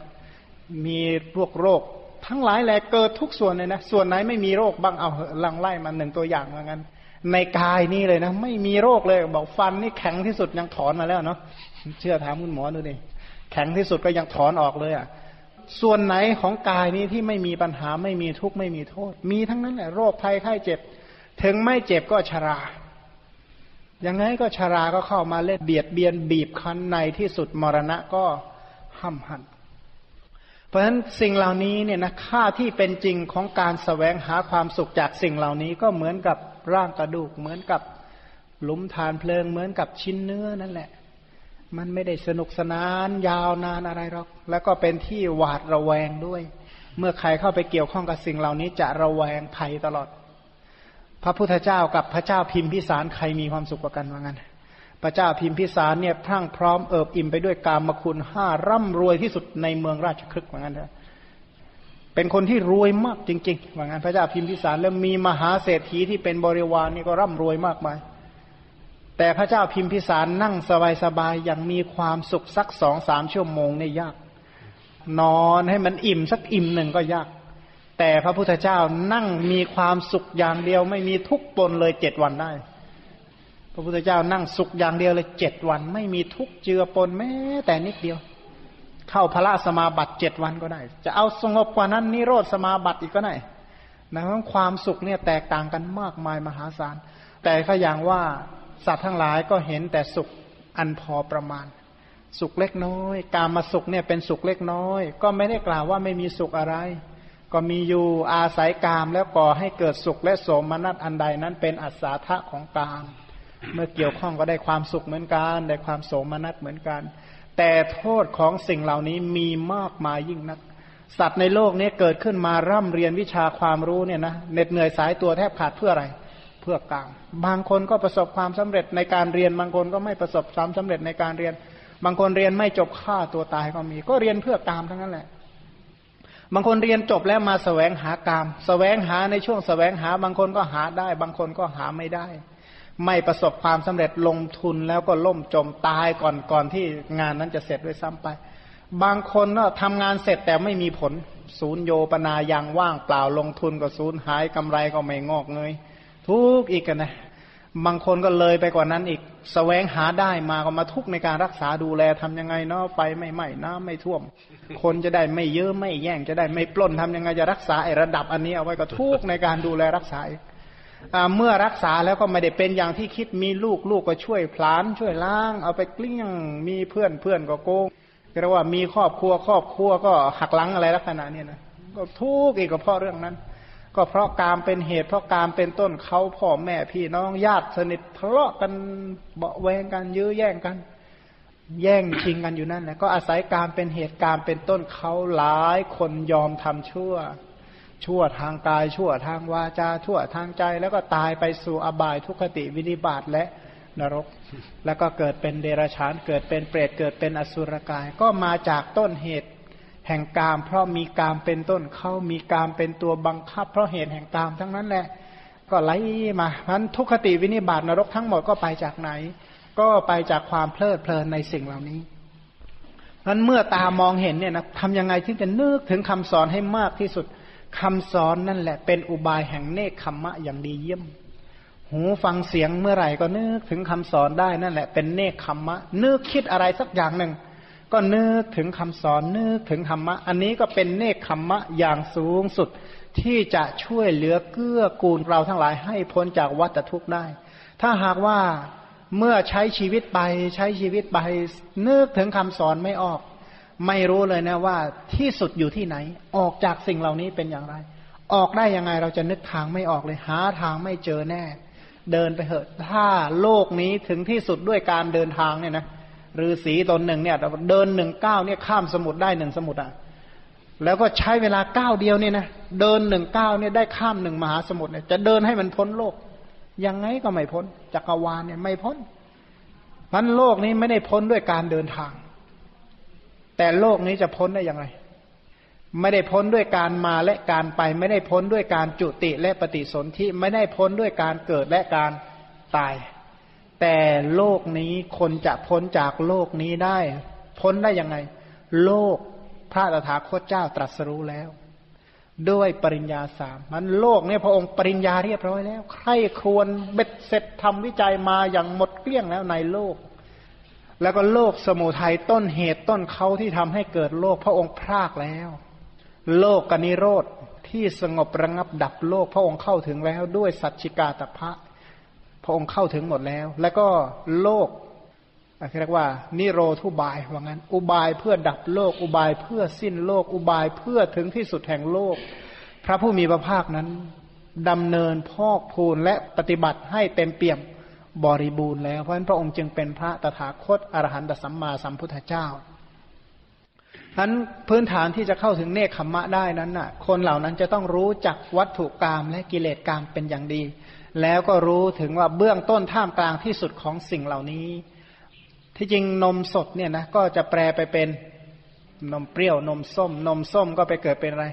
มีพวกโรค ทั้งหลายแหละเกิดทุกส่วนเลยนะส่วนไหนไม่มีโรคบ้างเอาลังไล่มาหนึ่งตัวอย่างเหมือนกัน ในกายนี่เลยนะ ไม่มีโรคเลย บอกฟันนี่แข็งที่สุดยังถอนมาแล้วเนาะเชื่อถามคุณหมอดูดิแข็งที่สุดก็ยังถอนออกเลยอะส่วนไหนของกายนี้ที่ไม่มีปัญหาไม่มีทุกข์ไม่มีโทษ มีทั้งนั้นแหละโรคภัยไข้เจ็บ ถึงไม่เจ็บก็ชรา ยังไงก็ชราก็เข้ามาเล่นเบียดเบียนบีบคั้นในที่สุดมรณะก็ห้ำหัน ราะฉะนั้นสิ่งเหล่านี้เนี่ยนะค่าที่เป็นจริงของการสแสวงหาความสุขจากสิ่งเหล่านี้ก็เหมือนกับร่างกระดูก เหมือนกับหลุมฐานเพลิง เหมือนกับชิ้นเนื้อนั่นแหละ มันไม่ได้สนุกสนานยาวนานอะไรหรอก แล้วก็เป็นที่หวาดระแวงด้วย เมื่อใครเข้าไปเกี่ยวข้องกับสิ่งเหล่านี้จะระแวงภัยตลอด พระพุทธเจ้ากับพระเจ้าพิมพิสารใครมีความสุขกว่ากันว่างั้น พระเจ้าพิมพิสารเนี่ยพรั่งพร้อมเอิบอิ่มไปด้วยกามคุณห้าร่ำรวยที่สุดในเมืองราชครึกว่างั้นเถอะเป็นคนที่รวยมากจริงๆว่างั้นพระเจ้าพิมพิสารแล้วมีมหาเศรษฐีที่เป็นบริวารนี่ก็ร่ำรวยมากมายแต่พระเจ้าพิมพิสารนั่งสบายๆอย่างมีความสุขสักสองสามชั่วโมงเนี่ยยาก นอนให้มันอิ่มสักอิ่มหนึ่งก็ยาก แต่พระพุทธเจ้านั่งมีความสุขอย่างเดียวไม่มีทุกปนเลยเจ็ดวันได้ พระพุทธเจ้านั่งสุขอย่างเดียวเลยเจ็ดวัน ไม่มีทุกเจือปนแม้แต่นิดเดียว เข้าพระสมาบัติเจ็ดวันก็ได้ จะเอาสงบกว่านั้นนิโรธสมาบัติอีกก็ได้นะเพราะความสุขเนี่ยแตกต่างกันมากมายมหาศาล แต่ก็อย่างว่าสัตว์ทั้งหลายก็เห็นแต่สุขอันพอประมาณ สุขเล็กน้อย การมาสุขเนี่ยเป็นสุขเล็กน้อย ก็ไม่ได้กล่าวว่าไม่มีสุขอะไร ก็มีอยู่อาศัยกามแล้วก่อให้เกิดสุขและโสมนัสอันใดนั้นเป็นอัศทะของกาม เมื่อเกี่ยวข้องก็ได้ความสุขเหมือนกัน ได้ความโสมนัสเหมือนกัน แต่โทษของสิ่งเหล่านี้มีมากมายยิ่งนัก สัตว์ในโลกนี้เกิดขึ้นมาร่ำเรียนวิชาความรู้เนี่ยนะเหน็ดเหนื่อยสายตัวแทบขาดเพื่ออะไร เพื่อกางบางคนก็ประสบความสำเร็จในการเรียนบางคนก็ไม่ประสบความสำเร็จในการเรียน บางคนเรียนไม่จบฆ่าตัวตายก็มี ก็เรียนเพื่อกามทั้งนั้นแหละบางคนเรียนจบแล้วมาสแสวงหากามสแสวงหาในช่วงสแสวงหา บางคนก็หาได้ บางคนก็หาไม่ได้ ไม่ประสบความสำเร็จลงทุนแล้วก็ล่มจมตายก่อนก่อนที่งานนั้นจะเสร็จด้วยซ้ำไป บางคนก็ทำงานเสร็จแต่ไม่มีผล ศูนย์โยปนายังว่างเปล่าลงทุนก็ศูนย์หายกำไรก็ไม่งอกเงยทุกข์อีกกันนะบางคนก็เลยไปกว่านั้นอีกสแสวงหาได้มาก็มาทุกในการรักษาดูแลทำยังไงเนาะไฟไม่ไหม้น้ำไม่ท่วม คนจะได้ไม่เยอะไม่แย่งจะได้ไม่ปล้นทำยังไงจะรักษาไอ้ระดับอันนี้เอาไว้ก็ทุกในการดูแลรักษาอีก เมื่อรักษาแล้วก็ไม่ได้เป็นอย่างที่คิดมีลูกลูกก็ช่วยพลาน ช่วยล้าง เอาไปกลิ้งมีเพื่อนเพื่อนก็โกงเรียกว่ามีครอบครัวครอบครัวก็หักหลังอะไรลักษณะนี้นะก็ทุกข์อีกก็เพราะเรื่องนั้น ก็เพราะการเป็นเหตุเพราะการเป็นต้นเขาพ่อแม่พี่น้องญาติสนิททะเลาะกันเบาแวงกันยื้อแย่งกัน แย่งชิงกันอยู่นั่นแหละก็อาศัยการเป็นเหตุการเป็นต้นเขาหลายคนยอมทำชั่ว ชั่วทางกาย ชั่วทางวาจา ชั่วทางใจ แล้วก็ตายไปสู่อบายทุกขติวินิบาตและนรก แล้วก็เกิดเป็นเดรัจฉานเกิดเป็นเปรตเกิดเป็นอสุรกาย ก็มาจากต้นเหตุแห่งกาม เพราะมีกามเป็นต้นเขามีกามเป็นตัวบังคับ เพราะเหตุแห่งกามทั้งนั้นแหละ ก็ไหลมาพราะทุกขติวินิบาตนรกทั้งหมดก็ไปจากไหน ก็ไปจากความเพลิดเพลินในสิ่งเหล่านี้นั้นเมื่อตามองเห็นเนี่ยนะทำยังไงที่จะนึกถึงคำสอนให้มากที่สุด คำสอนนั่นแหละเป็นอุบายแห่งเนคขมมะอย่างดีเยี่ยม หูฟังเสียงเมื่อไหร่ก็นึกถึงคำสอนได้นั่นแหละเป็นเนคขมมะ นึกคิดอะไรสักอย่างหนึ่ง ก็นึกถึงคำสอนนึกถึงธรรมะ อันนี้ก็เป็นเนคขมมะอย่างสูงสุด ที่จะช่วยเหลือเกื้อกูลเราทั้งหลายให้พ้นจากวัฏทุกข์ได้ ถ้าหากว่าเมื่อใช้ชีวิตไปใช้ชีวิตไปนึกถึงคำสอนไม่ออก ไม่รู้เลยนะว่าที่สุดอยู่ที่ไหน ออกจากสิ่งเหล่านี้เป็นอย่างไร ออกได้ยังไงเราจะนึกทางไม่ออกเลย หาทางไม่เจอแน่ เดินไปเถอะถ้าโลกนี้ถึงที่สุดด้วยการเดินทางเนี่ยนะหรือสีตนหนึ่งเนี่ยเดินหนึ่งเก้าเนี่ยข้ามสมุทรได้หนึ่งสมุทรอะแล้วก็ใช้เวลาเก้าเดียวเนี่ยนะเดินหนึ่งเก้าเนี่ยได้ข้ามหนึ่งมหาสมุทรเนี่ยจะเดินให้มันพ้นโลก ยังไงก็ไม่พ้นจักรวาลเนี่ยไม่พ้นพันโลกนี้ไม่ได้พ้นด้วยการเดินทาง แต่โลกนี้จะพ้นได้อย่างไร ไม่ได้พ้นด้วยการมาและการไป ไม่ได้พ้นด้วยการจุติและปฏิสนธิไม่ได้พ้นด้วยการเกิดและการตาย แต่โลกนี้คนจะพ้นจากโลกนี้ได้ พ้นได้ยังไง โลกพระตถาคตเจ้าตรัสรู้แล้ว ด้วยปริญญาสามมันโลกเนี่ยพระองค์ปริญญาเรียบร้อยแล้ว ใครควรเบ็ดเสร็จทำวิจัยมาอย่างหมดเกลี้ยงแล้วในโลก แล้วก็โลกสมุทัยต้นเหตุต้นเขาที่ทำให้เกิดโลกพระองค์พรากแล้ว โลกกนิโรธที่สงบระงับดับโลกพระองค์เข้าถึงแล้วด้วยสัจจิกาตภะพระองค์เข้าถึงหมดแล้ว แล้วก็โลกเรียกว่านิโรธุบายว่างั้น อุบายเพื่อดับโลก อุบายเพื่อสิ้นโลก อุบายเพื่อถึงที่สุดแห่งโลก พระผู้มีพระภาคนั้นดำเนินพอกพูนและปฏิบัติให้เต็มเปี่ยม บริบูรณ์แล้ว เพราะฉะนั้นพระองค์จึงเป็นพระตถาคตอรหันตสัมมาสัมพุทธเจ้าฉะนั้นพื้นฐานที่จะเข้าถึงเนคขมมะได้นั้นน่ะ คนเหล่านั้นจะต้องรู้จักวัตถุกรรมและกิเลสกรรมเป็นอย่างดี แล้วก็รู้ถึงว่าเบื้องต้นท่ามกลางที่สุดของสิ่งเหล่านี้ ที่จริงนมสดเนี่ยนะก็จะแปลไปเป็นนมเปรี้ยวนมส้ม นมส้มก็ไปเกิดเป็นอะไร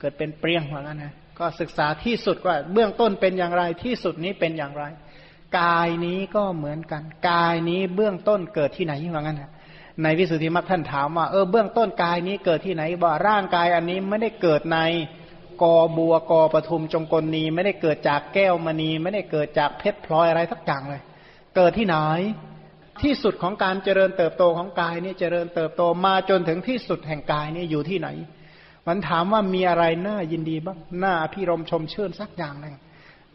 เกิดเป็นเปรี้ยงเหมือนกันนะก็ศึกษาที่สุดว่าเบื้องต้นเป็นอย่างไรที่สุดนี้เป็นอย่างไร กายนี้ก็เหมือนกัน กายนี้เบื้องต้นเกิดที่ไหนว่างั้นในวิสุทธิมรรคท่านถามว่าเออเบื้องต้นกายนี้เกิดที่ไหนบอกร่างกายอันนี้ไม่ได้เกิดในกอบัวกอปทุมจงกลนีไม่ได้เกิดจากแก้วมณี ไม่ได้เกิดจากเพชรพลอยอะไรทักอย่างเลย เกิดที่ไหน ที่สุดของการเจริญเติบโตของกายนี้เจริญเติบโตมาจนถึงที่สุดแห่งกายนี้อยู่ที่ไหน มันถามว่ามีอะไรน่ายินดีบ้างน่าพิรมชมเชื่นสักอย่างหนึ่ง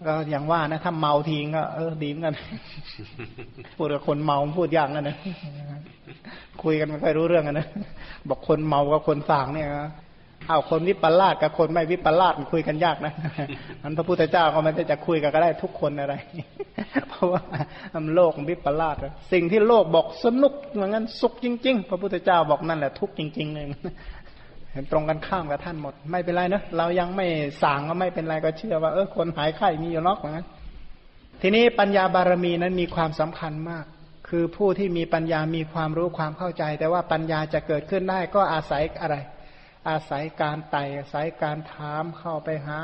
ก็อย่างว่านะถ้าเมาทีก็เออดีเหมือนกันพูดกับคนเมาพูดยากนะนะคุยกันไม่ค่อยรู้เรื่องกันนะบอกคนเมากับคนสั่งเนี่ยเอาคนวิปลาสกับคนไม่วิปลาสคุยกันยากนะมันพระพุทธเจ้าก็ไม่ได้จะคุยกันก็ได้ทุกคนอะไร เพราะว่าโลกวิปลาสสิ่งที่โลกบอกสนุกเหมือนกันสุขจริง ๆ พระพุทธเจ้าบอกนั่นแหละทุกจริงๆเลย เห็นตรงกันข้ามกับท่านหมด ไม่เป็นไรนะเรายังไม่สั่งก็ไม่เป็นไรก็เชื่อว่าเออคนหายไข้มีอยู่นอกเหมือนกันทีนี้ปัญญาบารมีนั้นมีความสำคัญมาก คือผู้ที่มีปัญญามีความรู้ความเข้าใจ แต่ว่าปัญญาจะเกิดขึ้นได้ก็อาศัยอะไร อาศัยการไต่อาศัยการถามเข้าไปหา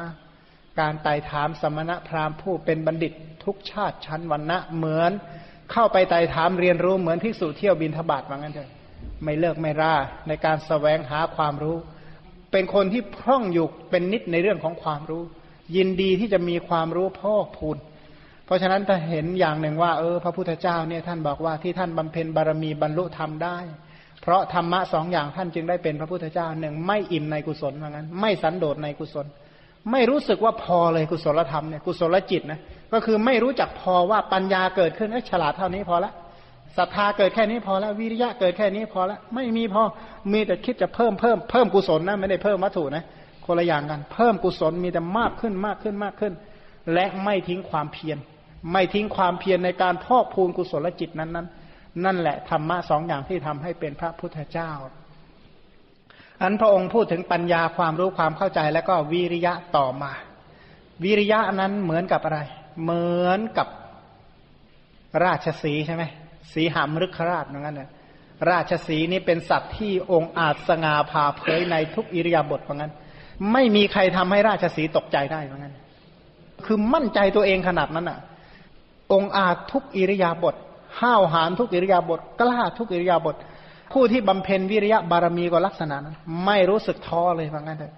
การไต่ถามสมณะพราหมณ์ผู้เป็นบัณฑิตทุกชาติชั้นวันณะเหมือน เข้าไปไต่ถามเรียนรู้เหมือนที่สู่เที่ยวบินทบาทว่างั้นเถอะ ไม่เลิกไม่ร่า ในการสแสวงหาความรู้ เป็นคนที่พร่องอยู่เป็นนิดในเรื่องของความรู้ ยินดีที่จะมีความรู้พ่อพูนเพราะฉะนั้นถ้าเห็นอย่างหนึ่งว่า เออ พระพุทธเจ้าเนี่ยท่านบอกว่าที่ท่านบำเพ็ญบารมีบรรลุธรรมได้ เพราะธรรมะสองอย่างท่านจึงได้เป็นพระพุทธเจ้าหนึ่งไม่อิ่มในกุศลว่างั้น ไม่สันโดษในกุศล ไม่รู้สึกว่าพอเลยกุศลธรรมเนี่ยกุศลจิตนะก็คือไม่รู้จักพอว่าปัญญาเกิดขึ้นเออฉลาดเท่านี้พอละ ศรัทธาเกิดแค่นี้พอแล้ววิริยะเกิดแค่นี้พอแล้วไม่มีพอมีแต่คิดจะเพิ่มเพิ่มเพิ่มกุศลนะไม่ได้เพิ่มวัตถุนะคนละอย่างกัน เพิ่มกุศลมีแต่มากขึ้นมากขึ้นมากขึ้น และไม่ทิ้งความเพียรไม่ทิ้งความเพียรในการพอกพูนกุศลจิตนั้นนั้นนั่นแหละธรรมะสองอย่างที่ทำให้เป็นพระพุทธเจ้า อันพระองค์พูดถึงปัญญาความรู้ความเข้าใจแล้วก็วิริยะต่อมา วิริยะนั้นเหมือนกับอะไร เหมือนกับราชสีใช่ไหม สีหามฤคราชนั่นแหละราชสีนี้เป็นสัตว์ที่องค์อาจสง่าผ่าเผยในทุกอิริยาบถเหมือนกันไม่มีใครทำให้ราชสีตกใจได้เหมือนกันคือมั่นใจตัวเองขนาดนั้นอะ องค์อาจทุกอิริยาบถห้าวหาญทุกอิริยาบถกล้าทุกอิริยาบถผู้ที่บำเพ็ญวิริยะบารมีก็ลักษณะนั้นไม่รู้สึกท้อเลยเหมือนกันเลย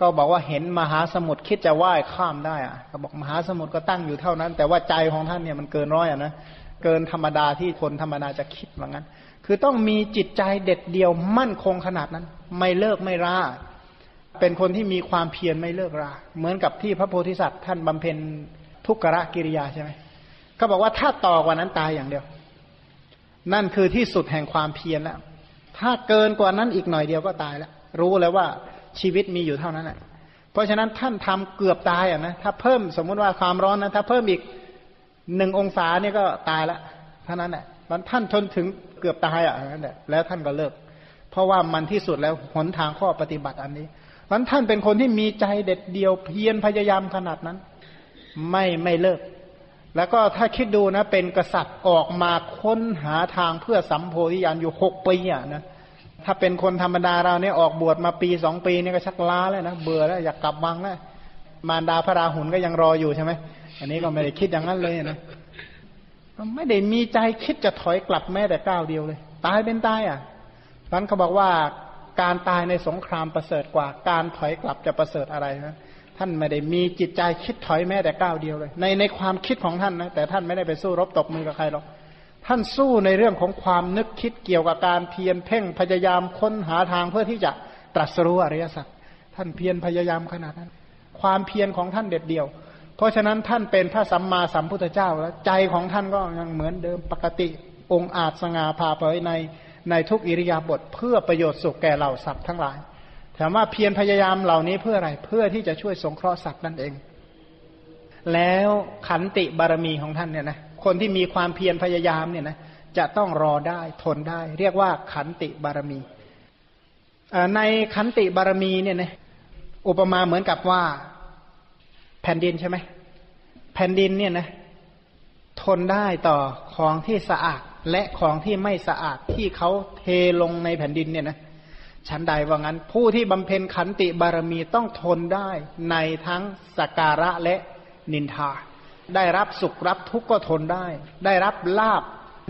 ก็บอกว่าเห็นมหาสมุทรคิดจะว่ายข้ามได้อะก็บอกมหาสมุทรก็ตั้งอยู่เท่านั้น แต่ว่าใจของท่านเนี่ยมันเกินร้อยอะนะ เกินธรรมดาที่คนธรรมดาจะคิดว่างั้น คือต้องมีจิตใจเด็ดเดียวมั่นคงขนาดนั้น ไม่เลิกไม่ราเป็นคนที่มีความเพียรไม่เลิกรา เหมือนกับที่พระโพธิสัตว์ท่านบำเพ็ญทุกขะกิริยาใช่ไหมเขาบอกว่าถ้าต่อกว่านั้นตายอย่างเดียว นั่นคือที่สุดแห่งความเพียรแล้ว ถ้าเกินกว่านั้นอีกหน่อยเดียวก็ตายแล้ว รู้แล้วว่าชีวิตมีอยู่เท่านั้นแหละเพราะฉะนั้นท่านทำเกือบตายอะนะ ถ้าเพิ่มสมมุติว่าความร้อนนะ ถ้าเพิ่มอีก หนึ่งองศาเนี่ยก็ตายละเท่านั้นแหละมันท่านทนถึงเกือบตายอะนั่นแหละแล้วท่านก็เลิก เพราะว่ามันที่สุดแล้วหนทางข้อปฏิบัติอันนี้มันท่านเป็นคนที่มีใจเด็ดเดียวเพียรพยายามขนาดนั้น ไม่ไม่เลิก แล้วก็ถ้าคิดดูนะ เป็นกษัตริย์ออกมาค้นหาทางเพื่อสัมโพธิญาณอยู่หกปีอะนะถ้าเป็นคนธรรมดาเราเนี่ยออกบวชมาปีสองปีเนี่ยก็ชักล้าแล้วนะเบื่อแล้วอยากกลับวังแล้วมารดาพระราหุลก็ยังรออยู่ใช่ไหม อันนี้ก็ไม่ได้คิดอย่างนั้นเลยนะไม่ได้มีใจคิดจะถอยกลับแม้แต่ก้าวเดียวเลย ตายเป็นตายอะนั้นเขาบอกว่าการตายในสงครามประเสริฐกว่า การถอยกลับจะประเสริฐอะไรนะท่านไม่ได้มีจิตใจคิดถอยแม้แต่ก้าวเดียวเลย ในในความคิดของท่านนะแต่ท่านไม่ได้ไปสู้รบตบมือกับใครหรอกท่านสู้ในเรื่องของความนึกคิดเกี่ยวกับการเพียรเพ่งพยายามค้นหาทางเพื่อที่จะตรัสรู้อริยสัจท่านเพียรพยายามขนาดนั้น ความเพียรของท่านเด็ดเดี่ยว เพราะฉะนั้นท่านเป็นพระสัมมาสัมพุทธเจ้าแล้วใจของท่านก็ยังเหมือนเดิมปกติองค์อาจสง่าผ่าเผยในในทุกอิริยาบถเพื่อประโยชน์สุขแก่เหล่าสัตว์ทั้งหลายถามว่าเพียรพยายามเหล่านี้เพื่ออะไรเพื่อที่จะช่วยสงเคราะห์สัตว์นั่นเอง แล้วขันติบารมีของท่านเนี่ยนะคนที่มีความเพียรพยายามเนี่ยนะจะต้องรอได้ทนได้ เรียกว่าขันติบารมีในขันติบารมีเนี่ยนะอุปมาเหมือนกับว่า แผ่นดินใช่ไหมแผ่นดินเนี่ยนะทนได้ต่อของที่สะอาดและของที่ไม่สะอาดที่เขาเทลงในแผ่นดินเนี่ยนะชั้นใดว่างั้น ผู้ที่บำเพ็ญขันติบารมีต้องทนได้ในทั้งสการะและนินทา ได้รับสุขรับทุกข์ก็ทนได้ ได้รับลาบ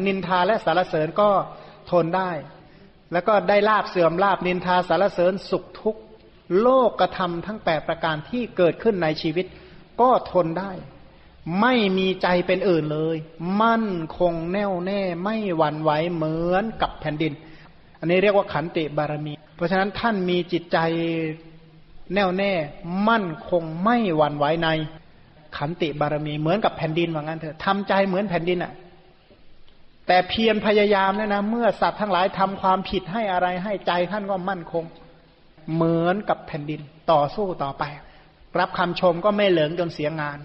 นินทาและสารเสริญก็ทนได้ แล้วก็ได้ลาบเสื่อมลาบนินทาสารเสริญสุขทุกข์โลกกระทำทั้งแปดประการที่เกิดขึ้นในชีวิต ก็ทนได้ ไม่มีใจเป็นอื่นเลย มั่นคงแน่วแน่ ไม่หวั่นไหวเหมือนกับแผ่นดิน อันนี้เรียกว่าขันติบารมี เพราะฉะนั้นท่านมีจิตใจแน่วแน่ มั่นคงไม่หวั่นไหวใน ขันติบารมีเหมือนกับแผ่นดินว่างั้นเถอะทำใจเหมือนแผ่นดินอะแต่เพียรพยายามเนี่ยนะ เมื่อสัตว์ทั้งหลายทำความผิดให้อะไรให้ใจท่านก็มั่นคง เหมือนกับแผ่นดินต่อสู้ต่อไป รับคำชมก็ไม่เหลืองจนเสียงาน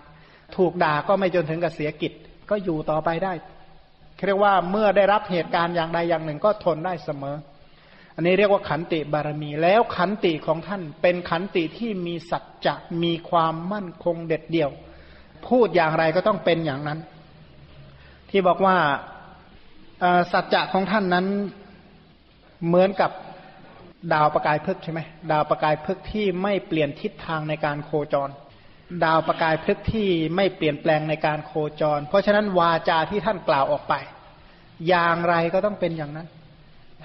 ถูกด่าก็ไม่จนถึงกับเสียกิจ ก็อยู่ต่อไปได้เรียกว่าเมื่อได้รับเหตุการณ์อย่างใดอย่างหนึ่งก็ทนได้เสมอ อันนี้เรียกว่าขันติบารมี แล้วขันติของท่านเป็นขันติที่มีสัจจะมีความมั่นคงเด็ดเดี่ยว พูดอย่างไรก็ต้องเป็นอย่างนั้น ที่บอกว่าสัจจะของท่านนั้นเหมือนกับ ดาวประกายพึกใช่ไหมดาวประกายพึกที่ไม่เปลี่ยนทิศทางในการโคจร ดาวประกายพึกที่ไม่เปลี่ยนแปลงในการโคจร เพราะฉะนั้นวาจาที่ท่านกล่าวออกไป อย่างไรก็ต้องเป็นอย่างนั้น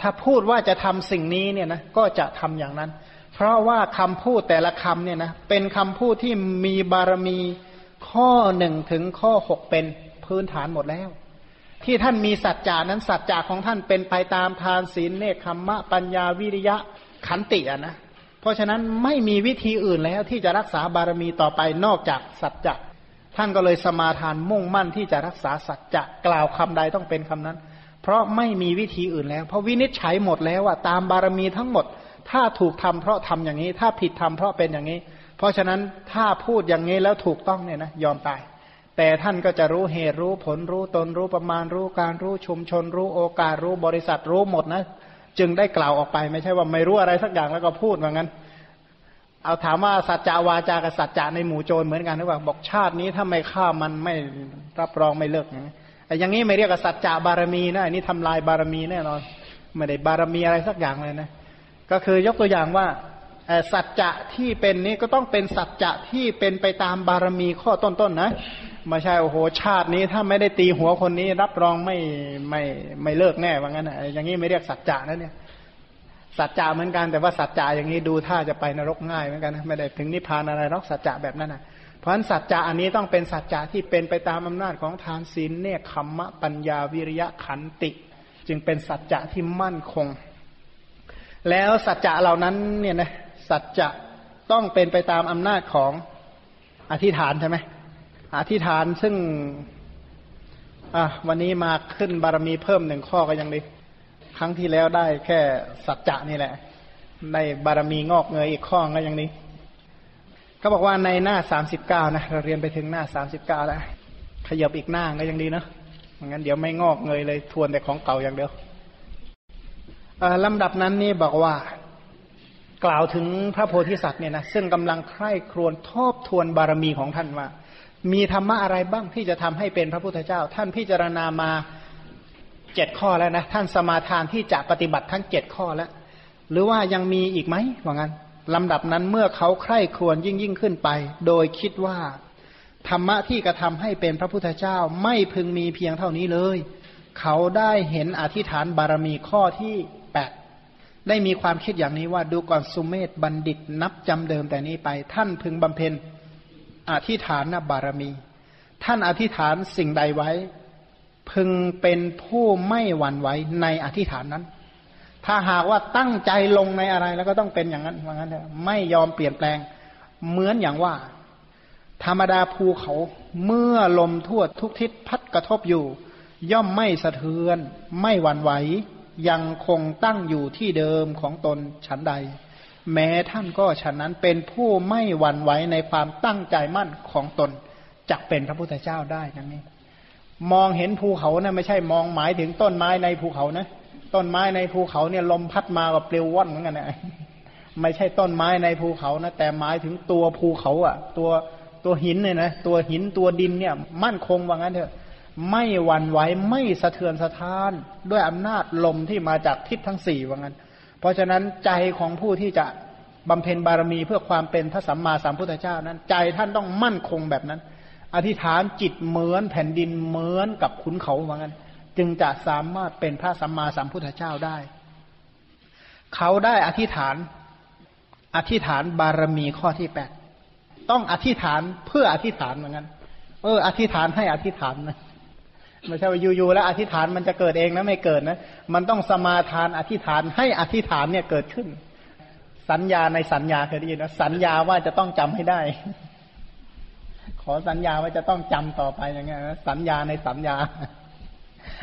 ถ้าพูดว่าจะทำสิ่งนี้เนี่ยนะก็จะทำอย่างนั้น เพราะว่าคำพูดแต่ละคำเนี่ยนะเป็นคำพูดที่มีบารมีข้อหนึ่งถึงข้อหกเป็นพื้นฐานหมดแล้ว ที่ท่านมีสัจจานั้นสัจจะของท่านเป็นไปตามทานศีลเนคขมมะปัญญาวิริยะขันติอะนะ เพราะฉะนั้นไม่มีวิธีอื่นแล้วที่จะรักษาบารมีต่อไปนอกจากสัจจะท่านก็เลยสมาทานมุ่งมั่นที่จะรักษาสัจจะกล่าวคำใดต้องเป็นคำนั้น เพราะไม่มีวิธีอื่นแล้ว เพราะวินิจฉัยหมดแล้วว่าตามบารมีทั้งหมด ถ้าถูกทำเพราะทำอย่างนี้ ถ้าผิดทำเพราะเป็นอย่างนี้ เพราะฉะนั้นถ้าพูดอย่างนี้แล้วถูกต้องเนี่ยนะยอมตาย แต่ท่านก็จะรู้เหตุรู้ผลรู้ตนรู้ประมาณรู้การรู้ชุมชน รู้โอกาสรู้บริษัทรู้หมดนะ จึงได้กล่าวออกไปไม่ใช่ว่าไม่รู้อะไรสักอย่างแล้วก็พูดว่างั้น เอาถามว่าสัจจาวาจากับสัจจะในหมู่โจรเหมือนกันหรือเปล่าบอกชาตินี้ถ้าไม่ฆ่ามันไม่รับรองไม่เลิกอย่างนี้ไม่เรียกว่าสัจจะบารมีนะอันนี้ทำลายบารมีแน่นอนไม่ได้บารมีอะไรสักอย่างเลยนะ ก็คือยกตัวอย่างว่า สัจจะที่เป็นนี้ก็ต้องเป็นสัจจะที่เป็นไปตามบารมีข้อต้นๆนนะไม่ใช่โอ้โหชาตินี้ถ้าไม่ได้ตีหัวคนนี้รับรองไม่ไม่ไม่เลิกแน่ว่างั้นนะอย่างนี้ไม่เรียกสัจจะนะเนี่ยสัจจะเหมือนกันแต่ว่าสัจจะอย่างนี้ดูท่าจะไปนรกง่ายเหมือนกันนะไม่ได้ถึงนิพพานอะไรหรอกสัจจะแบบนั้นนะเพราะฉะนั้นสัจจะอันนี้ต้องเป็นสัจจะที่เป็นไปตามอำนาจของทานศีลเนี่ยขมมะปัญญาวิริยะขันติ จึงเป็นสัจจะที่มั่นคง แล้วสัจจะเหล่านั้นเนี่ยนะ สัจจะต้องเป็นไปตามอำนาจของอธิษฐานใช่ไหมอธิษฐานซึ่งอะวันนี้มาขึ้นบารมีเพิ่มหนึ่งข้อก็ยังดีครั้งที่แล้วได้แค่สัจจะนี่แหละได้บารมีงอกเงยอีกข้อก็ยังนี้เขาบอกว่าในหน้าสามสิบเก้านะเราเรียนไปถึงหน้าสามสิบเก้าแล้วขยับอีกหน้าก็ยังดีเนาะงั้นเดี๋ยวไม่งอกเงยเลยทวนแต่ของเก่าอย่างเดียวลำดับนั้นนี่บอกว่า กล่าวถึงพระโพธิสัตว์เนี่ยนะซึ่งกำลังใคร่ครวญทบทวนบารมีของท่านว่า มีธรรมะอะไรบ้างที่จะทำให้เป็นพระพุทธเจ้า ท่านพิจารณามาเจ็ดข้อแล้วนะท่านสมาทานที่จะปฏิบัติทั้งเจ็ดข้อแล้ว หรือว่ายังมีอีกไหมว่างั้นลำดับนั้นเมื่อเขาใคร่ครวญยิ่งยิ่งขึ้นไป โดยคิดว่าธรรมะที่กระทำให้เป็นพระพุทธเจ้าไม่พึงมีเพียงเท่านี้เลย เขาได้เห็นอธิษฐานบารมีข้อที่แปด ได้มีความคิดอย่างนี้ว่าดูก่อนสุเมธบัณฑิตนับจำเดิมแต่นี้ไป ท่านพึงบำเพ็ญอธิฐานบารมี ท่านอธิษฐานสิ่งใดไว้ พึงเป็นผู้ไม่หวั่นไหวในอธิษฐานนั้น ถ้าหากว่าตั้งใจลงในอะไรแล้วก็ต้องเป็นอย่างนั้นว่างั้นเถอะไม่ยอมเปลี่ยนแปลง เหมือนอย่างว่า ธรรมดาภูเขาเมื่อลมทั่วทุกทิศพัดกระทบอยู่ ย่อมไม่สะเทือน ไม่หวั่นไหว ยังคงตั้งอยู่ที่เดิมของตนฉันใด แม้ท่านก็ฉันนั้นเป็นผู้ไม่หวั่นไหวในความตั้งใจมั่นของตนจะเป็นพระพุทธเจ้าได้นั่นเองมองเห็นภูเขานะไม่ใช่มองหมายถึงต้นไม้ในภูเขานะต้นไม้ในภูเขาเนี่ยลมพัดมากับเปลวว่อนเหมือนกันนะไม่ใช่ต้นไม้ในภูเขานะแต่หมายถึงตัวภูเขาอะ ตัวตัวหินเนี่ยนะตัวหินตัวดินเนี่ย มั่นคงว่างั้นเถอะ ไม่หวั่นไหวไม่สะเทือนสะท้าน ด้วยอำนาจลมที่มาจากทิศทั้งสี่ว่างั้น เพราะฉะนั้นใจของผู้ที่จะบำเพ็ญบารมีเพื่อความเป็นพระสัมมาสัมพุทธเจ้านั้น ใจท่านต้องมั่นคงแบบนั้น อธิษฐานจิตเหมือนแผ่นดินเหมือนกับขุนเขาเหมือนกันจึงจะสามารถเป็นพระสัมมาสัมพุทธเจ้าได้ เขาได้อธิษฐาน อธิษฐานบารมีข้อที่แปดต้องอธิษฐานเพื่ออธิษฐานเหมือนกันเออ อธิษฐานให้อธิษฐานนะ ไม่ใช่ว่าอยู่ๆแล้วอธิษฐานมันจะเกิดเองนะไม่เกิดนะมันต้องสมาทานอธิษฐานให้อธิษฐานเนี่ยเกิดขึ้น สัญญาในสัญญาเคยได้ยินนะสัญญาว่าจะต้องจำให้ได้ ขอสัญญาว่าจะต้องจำต่อไปอย่างเงี้ยสัญญาในสัญญา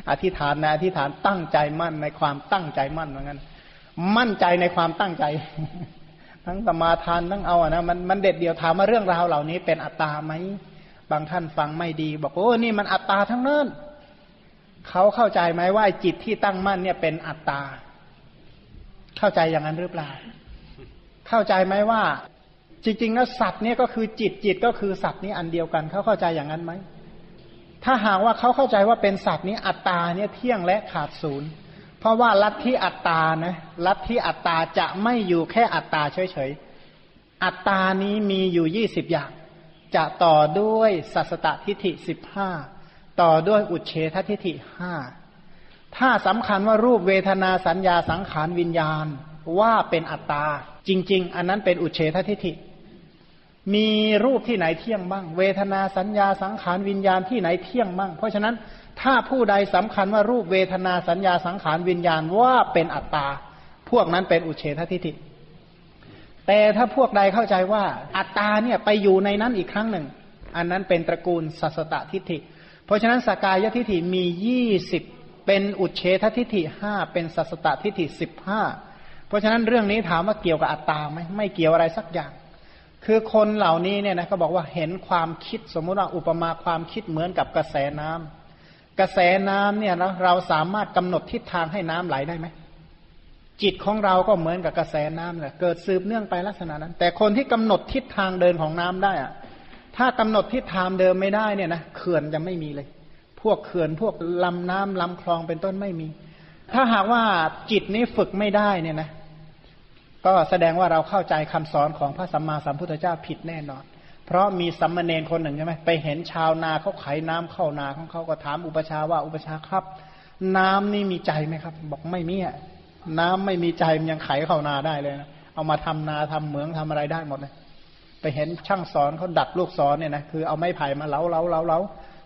อธิษฐานในอธิษฐานตั้งใจมั่นในความตั้งใจมั่นเหมือนกันมั่นใจในความตั้งใจ ทั้งสมาทานทั้งเอาอะนะมันมันเด็ดเดียวถามว่าเรื่องราวเหล่านี้เป็นอัตตาไหมบางท่านฟังไม่ดี บอกโอ้นี่มันอัตตาทั้งนั้น เขาเข้าใจไหมว่าจิตที่ตั้งมั่นเนี่ยเป็นอัตตา เข้าใจอย่างนั้นหรือเปล่า เข้าใจไหมว่า จริงๆแล้วสัตว์เนี่ยก็คือจิตจิตก็คือสัตว์นี้อันเดียวกัน เขาเข้าใจอย่างนั้นไหมถ้าหากว่าเขาเข้าใจว่าเป็นสัตว์นี้อัตตาเนี่ยเที่ยงและขาดศูนย์ เพราะว่าลัทธิอัตตานะลัทธิอัตตาจะไม่อยู่แค่อัตตาเฉยๆอัตตานี้มีอยู่ยี่สิบอย่าง จะต่อด้วยสัสตทิฏฐิสิบห้า ต่อด้วยอุเฉททิฏฐิห้าถ้าสำคัญว่ารูปเวทนาสัญญาสังขารวิญญาณว่าเป็นอัตตา จริง ๆ อันนั้นเป็นอุเฉททิฏฐิ มีรูปที่ไหนเที่ยงบ้าง เวทนาสัญญาสังขารวิญญาณที่ไหนเที่ยงบ้าง เพราะฉะนั้นถ้าผู้ใดสำคัญว่ารูปเวทนาสัญญาสังขารวิญญาณว่าเป็นอัตตา พวกนั้นเป็นอุเฉททิฏฐิ แต่ถ้าพวกใดเข้าใจว่าอัตตาเนี่ยไปอยู่ในนั้นอีกครั้งหนึ่ง อันนั้นเป็นตระกูลสัสตตทิฏฐิ เพราะฉะนั้นสกายทิฏฐิมียี่สิบเป็นอุเฉททิฏฐิห้าเป็นสัสตทิฏฐิสิบห้าเพราะฉะนั้นเรื่องนี้ถามว่าเกี่ยวกับอัตตาไหมไม่เกี่ยวอะไรสักอย่าง คือคนเหล่านี้เนี่ยนะเขาบอกว่าเห็นความคิดสมมุติว่าอุปมาความคิดเหมือนกับกระแสน้ำกระแสน้ำเนี่ยเราเราสามารถกำหนดทิศทางให้น้ำไหลได้ไหมจิตของเราก็เหมือนกับกระแสน้ำแหละเกิดสืบเนื่องไปลักษณะนั้น แต่คนที่กำหนดทิศทางเดินของน้ำได้อะ ถ้ากำหนดทิศทางเดิมไม่ได้เนี่ยนะเขื่อนจะไม่มีเลย พวกเขื่อนพวกลำน้ำลำคลองเป็นต้นไม่มี ถ้าหากว่าจิตนี้ฝึกไม่ได้เนี่ยนะ ก็แสดงว่าเราเข้าใจคำสอนของพระสัมมาสัมพุทธเจ้าผิดแน่นอน เพราะมีสัมมาเนนคนหนึ่งใช่ไหมไปเห็นชาวนาเขาไขน้ำเข้านาของเขาก็ถามอุปชาว่าอุปชาครับ น้ำนี่มีใจไหมครับ บอกไม่มีอะน้ำไม่มีใจมันยังไขเข้านาได้เลยนะเอามาทำนาทำเหมืองทำอะไรได้หมดเลย ไปเห็นช่างสอนเขาดัดลูกสอนเนี่ยนะคือเอาไม้ไผ่มาเล้าเล้าเล้าเล้า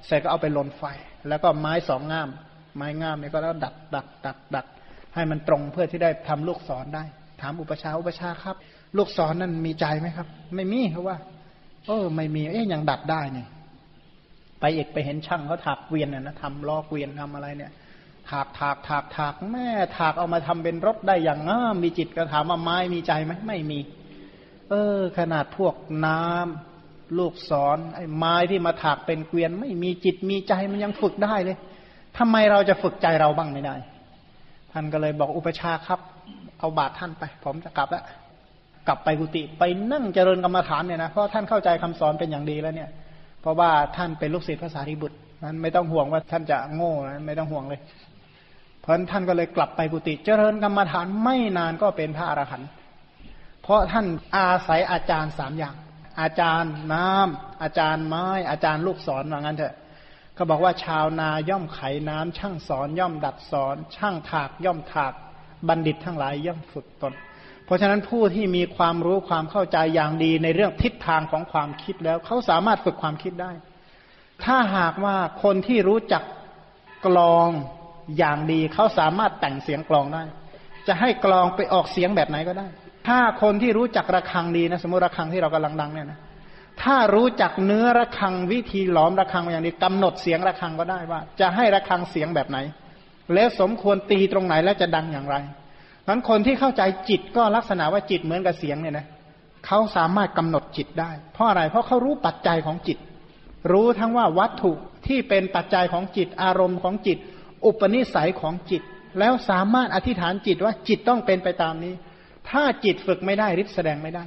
เสร็จก็เอาไปลนไฟ แล้วก็ไม้สองง่าม ไม้ง่ามเนี่ยก็แล้วดัดดัดดัดดัดให้มันตรงเพื่อที่ได้ทำลูกศรได้ ถามอุปชาอุปชาครับ ลูกศรนั่นมีใจไหมครับ ไม่มีเขาว่าเออไม่มีเอ๊ยยังดัดได้เนี่ยไปเอกไปเห็นช่างเขาถากเวียนน่ยนะทำล้อเวียนทำอะไรเนี่ยถากถากถากถากแม่ถากเอามาทำเป็นรถได้อย่างง่ามมีจิตก็ถามว่าไม้มีใจไหมไม่มี เออ ขนาดพวกน้ำลูกศรไอ้ไม้ที่มาถากเป็นเกวียน ไม่มีจิตมีใจมันยังฝึกได้เลยทำไมเราจะฝึกใจเราบ้างไม่ได้ ท่านก็เลยบอกอุปชาครับ เอาบาตรท่านไป ผมจะกลับแล้วกลับไปกุฏิไปนั่งเจริญกรรมฐานเนี่ยนะเพราะท่านเข้าใจคำสอนเป็นอย่างดีแล้วเนี่ย เพราะว่าท่านเป็นลูกศิษย์พระสารีบุตรนั้นไม่ต้องห่วงว่าท่านจะโง่นะไม่ต้องห่วงเลย เพราะท่านก็เลยกลับไปกุฏิเจริญกรรมฐานไม่นานก็เป็นพระอรหันต์ เพราะท่านอาศัยอาจารย์สามอย่าง อาจารย์น้ำอาจารย์ไม้ อาจารย์ลูกศรว่างั้นเถอะเขาบอกว่าชาวนาย่อมไขน้ำช่างสอนย่อมดัดสอน ช่างถากย่อมถากบัณฑิตทั้งหลายย่อมฝึกตน เพราะฉะนั้นผู้ที่มีความรู้ความเข้าใจอย่างดีในเรื่องทิศทางของความคิดแล้วเขาสามารถฝึกความคิดได้ ถ้าหากว่าคนที่รู้จักกลองอย่างดีเขาสามารถแต่งเสียงกลองได้ จะให้กลองไปออกเสียงแบบไหนก็ได้ ถ้าคนที่รู้จักระฆังดีนะสมมติระฆังที่เรากำลังดังเนี่ยนะถ้ารู้จักเนื้อระฆังวิธีหลอมระฆังอย่างนี้กำหนดเสียงระฆังก็ได้ว่า จะให้ระฆังเสียงแบบไหน แล้วสมควรตีตรงไหนแล้วจะดังอย่างไรนั้นคนที่เข้าใจจิตก็ลักษณะว่าจิตเหมือนกับเสียงเนี่ยนะเขาสามารถกำหนดจิตได้ เพราะอะไรเพราะเขารู้ปัจจัยของจิต รู้ทั้งว่าวัตถุที่เป็นปัจจัยของจิต อารมณ์ของจิต อุปนิสัยของจิต แล้วสามารถอธิษฐานจิตว่าจิตต้องเป็นไปตามนี้ ถ้าจิตฝึกไม่ได้ฤทธิ์แสดงไม่ได้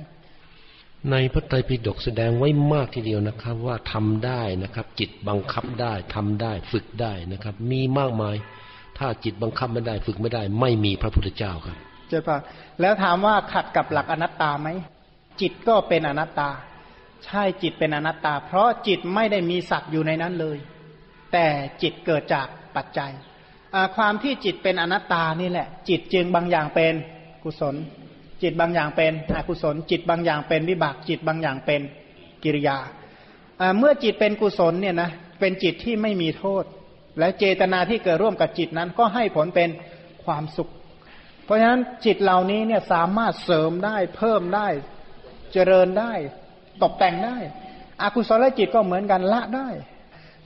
ในพระไตรปิฎกแสดงไว้มากทีเดียวนะครับ ว่าทำได้นะครับ จิตบังคับได้ทำได้ฝึกได้นะครับ มีมากมาย ถ้าจิตบังคับไม่ได้ฝึกไม่ได้ ไม่มีพระพุทธเจ้าครับเจ้าป่ะแล้วถามว่าขัดกับหลักอนัตตาไหมจิตก็เป็นอนัตตา ใช่จิตเป็นอนัตตา เพราะจิตไม่ได้มีสัตว์อยู่ในนั้นเลย แต่จิตเกิดจากปัจจัยความที่จิตเป็นอนัตตานี่แหละ จิตจึงบางอย่างเป็นกุศล จิตบางอย่างเป็นอกุศล จิตบางอย่างเป็นวิบากจิตบางอย่างเป็นกิริยา เมื่อจิตเป็นกุศลเนี่ยนะเป็นจิตที่ไม่มีโทษ และเจตนาที่เกิดร่วมกับจิตนั้นก็ให้ผลเป็นความสุข เพราะฉะนั้นจิตเหล่านี้เนี่ยสามารถเสริมได้เพิ่มได้เจริญได้ตกแต่งได้อากุศลจิตก็เหมือนกันละได้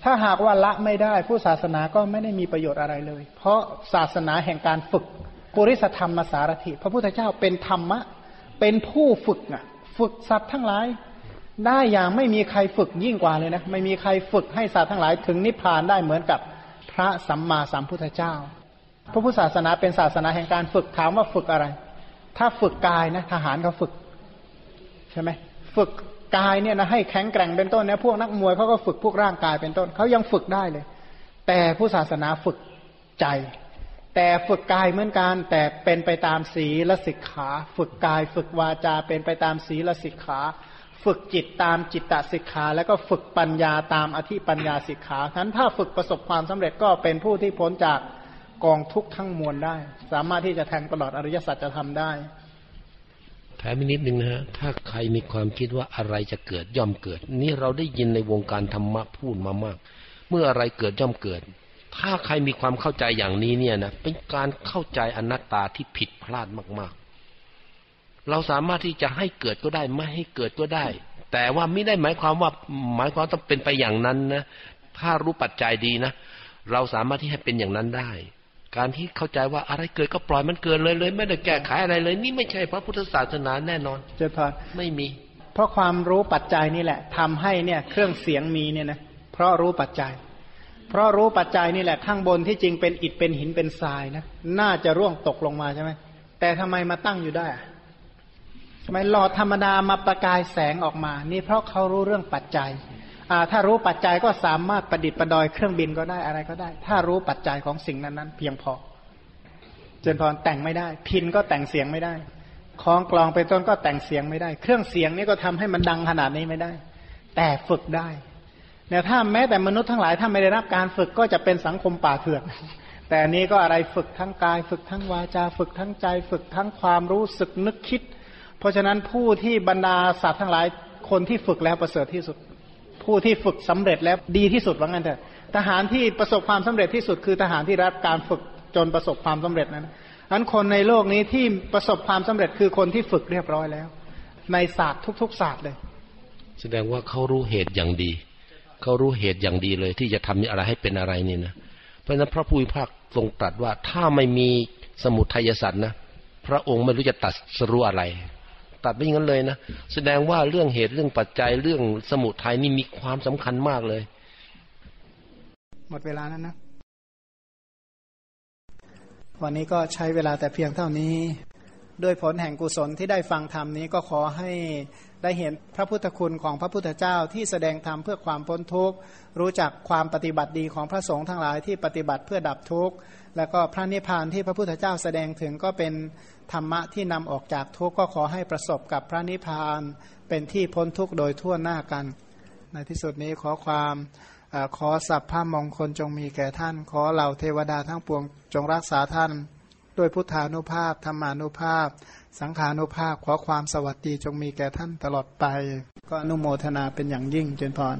ถ้าหากว่าละไม่ได้ ผู้ศาสนาก็ไม่ได้มีประโยชน์อะไรเลย เพราะศาสนาแห่งการฝึก ปุริสธรรมมาสารถิ พระพุทธเจ้าเป็นธรรมะ เป็นผู้ฝึกอะ ฝึกสัตว์ทั้งหลาย ได้อย่างไม่มีใครฝึกยิ่งกว่าเลยนะ ไม่มีใครฝึกให้สัตว์ทั้งหลาย ถึงนิพพานได้เหมือนกับพระสัมมาสัมพุทธเจ้า พระพุทธศาสนาเป็นศาสนาแห่งการฝึกถามว่าฝึกอะไร ถ้าฝึกกายนะทหารเขาฝึก ใช่ไหมฝึกกายเนี่ยนะให้แข็งแกร่งเป็นต้นเนี่ยพวกนักมวยเขาก็ฝึกพวกร่างกายเป็นต้นเขายังฝึกได้เลย แต่ผู้ศาสนาฝึกใจ แต่ฝึกกายเหมือนกัน แต่เป็นไปตามศีลสิกขา ฝึกกาย ฝึกวาจาเป็นไปตามศีลสิกขา ฝึกจิตตามจิตตสิกขา แล้วก็ฝึกปัญญาตามอธิปัญญาสิกขาทั้นถ้าฝึกประสบความสำเร็จก็เป็นผู้ที่พ้นจากกองทุกข์ทั้งมวลได้ สามารถที่จะแทงตลอดอริยสัจจะทำได้ถถมนิดนึงนะฮะถ้าใครมีความคิดว่าอะไรจะเกิดย่อมเกิด นี่เราได้ยินในวงการธรรมะพูดมามาก เมื่ออะไรเกิดย่อมเกิด ถ้าใครมีความเข้าใจอย่างนี้เนี่ยนะเป็นการเข้าใจอนัตตาที่ผิดพลาดมาก ๆ เราสามารถที่จะให้เกิดก็ได้ไม่ให้เกิดก็ได้ แต่ว่าไม่ได้หมายความว่าหมายความต้องเป็นไปอย่างนั้นนะถ้ารู้ปัจจัยดีนะเราสามารถที่ให้เป็นอย่างนั้นได้ การที่เข้าใจว่าอะไรเกิดก็ปล่อยมันเกิดเลยเลย ไม่ได้แก้ไขอะไรเลย นี่ไม่ใช่พระพุทธศาสนาแน่นอนเจริญพรไม่มี เพราะความรู้ปัจจัยนี่แหละทำให้เนี่ย เครื่องเสียงมีเนี่ยนะเพราะรู้ปัจจัย เพราะรู้ปัจจัยนี่แหละข้างบนที่จริงเป็นอิฐเป็นหินเป็นทรายนะน่าจะร่วงตกลงมาใช่ไหมแต่ทำไมมาตั้งอยู่ได้ทำไมหลอดธรรมดามาประกายแสงออกมา นี่เพราะเขารู้เรื่องปัจจัยอ่าถ้ารู้ปัจจัยก็สามารถประดิษฐ์ประดอยเครื่องบินก็ได้อะไรก็ได้ ถ้ารู้ปัจจัยของสิ่งนั้นๆ เพียงพอ เจนพรแต่งไม่ได้ พินก็แต่งเสียงไม่ได้คล้องกลองไปต้นก็แต่งเสียงไม่ได้ เครื่องเสียงนี่ก็ทำให้มันดังขนาดนี้ไม่ได้ แต่ฝึกได้ เนี่ยถ้าแม้แต่มนุษย์ทั้งหลายถ้าไม่ได้รับการฝึกก็จะเป็นสังคมป่าเถื่อน แต่อันนี้ก็อะไรฝึกทั้งกาย ฝึกทั้งวาจา ฝึกทั้งใจ ฝึกทั้งความรู้สึกนึกคิด เพราะฉะนั้นผู้ที่บรรดาสัตว์ทั้งหลายคนที่ฝึกแล้วประเสริฐที่สุด ผู้ที่ฝึกสำเร็จแล้วดีที่สุดว่างั้นเถอะทหารที่ประสบความสำเร็จที่สุดคือทหารที่รับการฝึกจนประสบความสำเร็จนั้นอันคนในโลกนี้ที่ประสบความสำเร็จคือคนที่ฝึกเรียบร้อยแล้ว ในศาสตร์ทุก ๆ ศาสตร์เลย แสดงว่าเขารู้เหตุอย่างดี เขารู้เหตุอย่างดีเลย ที่จะทำอะไรให้เป็นอะไรนี่นะเพราะฉะนั้นพระผู้พิพากทรงตรัสว่าถ้าไม่มีสมุทัยสัตว์นะพระองค์ไม่รู้จะตัดสรู้อะไร ตัดไม่งั้นเลยนะแสดงว่าเรื่องเหตุเรื่องปัจจัยเรื่องสมุทัยนี่มีความสำคัญมากเลย หมดเวลานั้นนะวันนี้ก็ใช้เวลาแต่เพียงเท่านี้ ด้วยผลแห่งกุศลที่ได้ฟังธรรมนี้ก็ขอให้ ได้เห็นพระพุทธคุณของพระพุทธเจ้าที่แสดงธรรมเพื่อความพ้นทุกข์ รู้จักความปฏิบัติดีของพระสงฆ์ทั้งหลายที่ปฏิบัติเพื่อดับทุกข์ แล้วก็พระนิพพานที่พระพุทธเจ้าแสดงถึงก็เป็นธรรมะที่นำออกจากทุกข์ก็ขอให้ประสบกับพระนิพพานเป็นที่พ้นทุกข์โดยทั่วหน้ากัน ในที่สุดนี้ขอความขอสัพพะมงคลจงมีแก่ท่าน ขอเหล่าเทวดาทั้งปวงจงรักษาท่าน ด้วยพุทธานุภาพธรรมานุภาพ สังขานุภาพขอความสวัสดีจงมีแก่ท่านตลอดไป ก็อนุโมทนาเป็นอย่างยิ่งเจนพร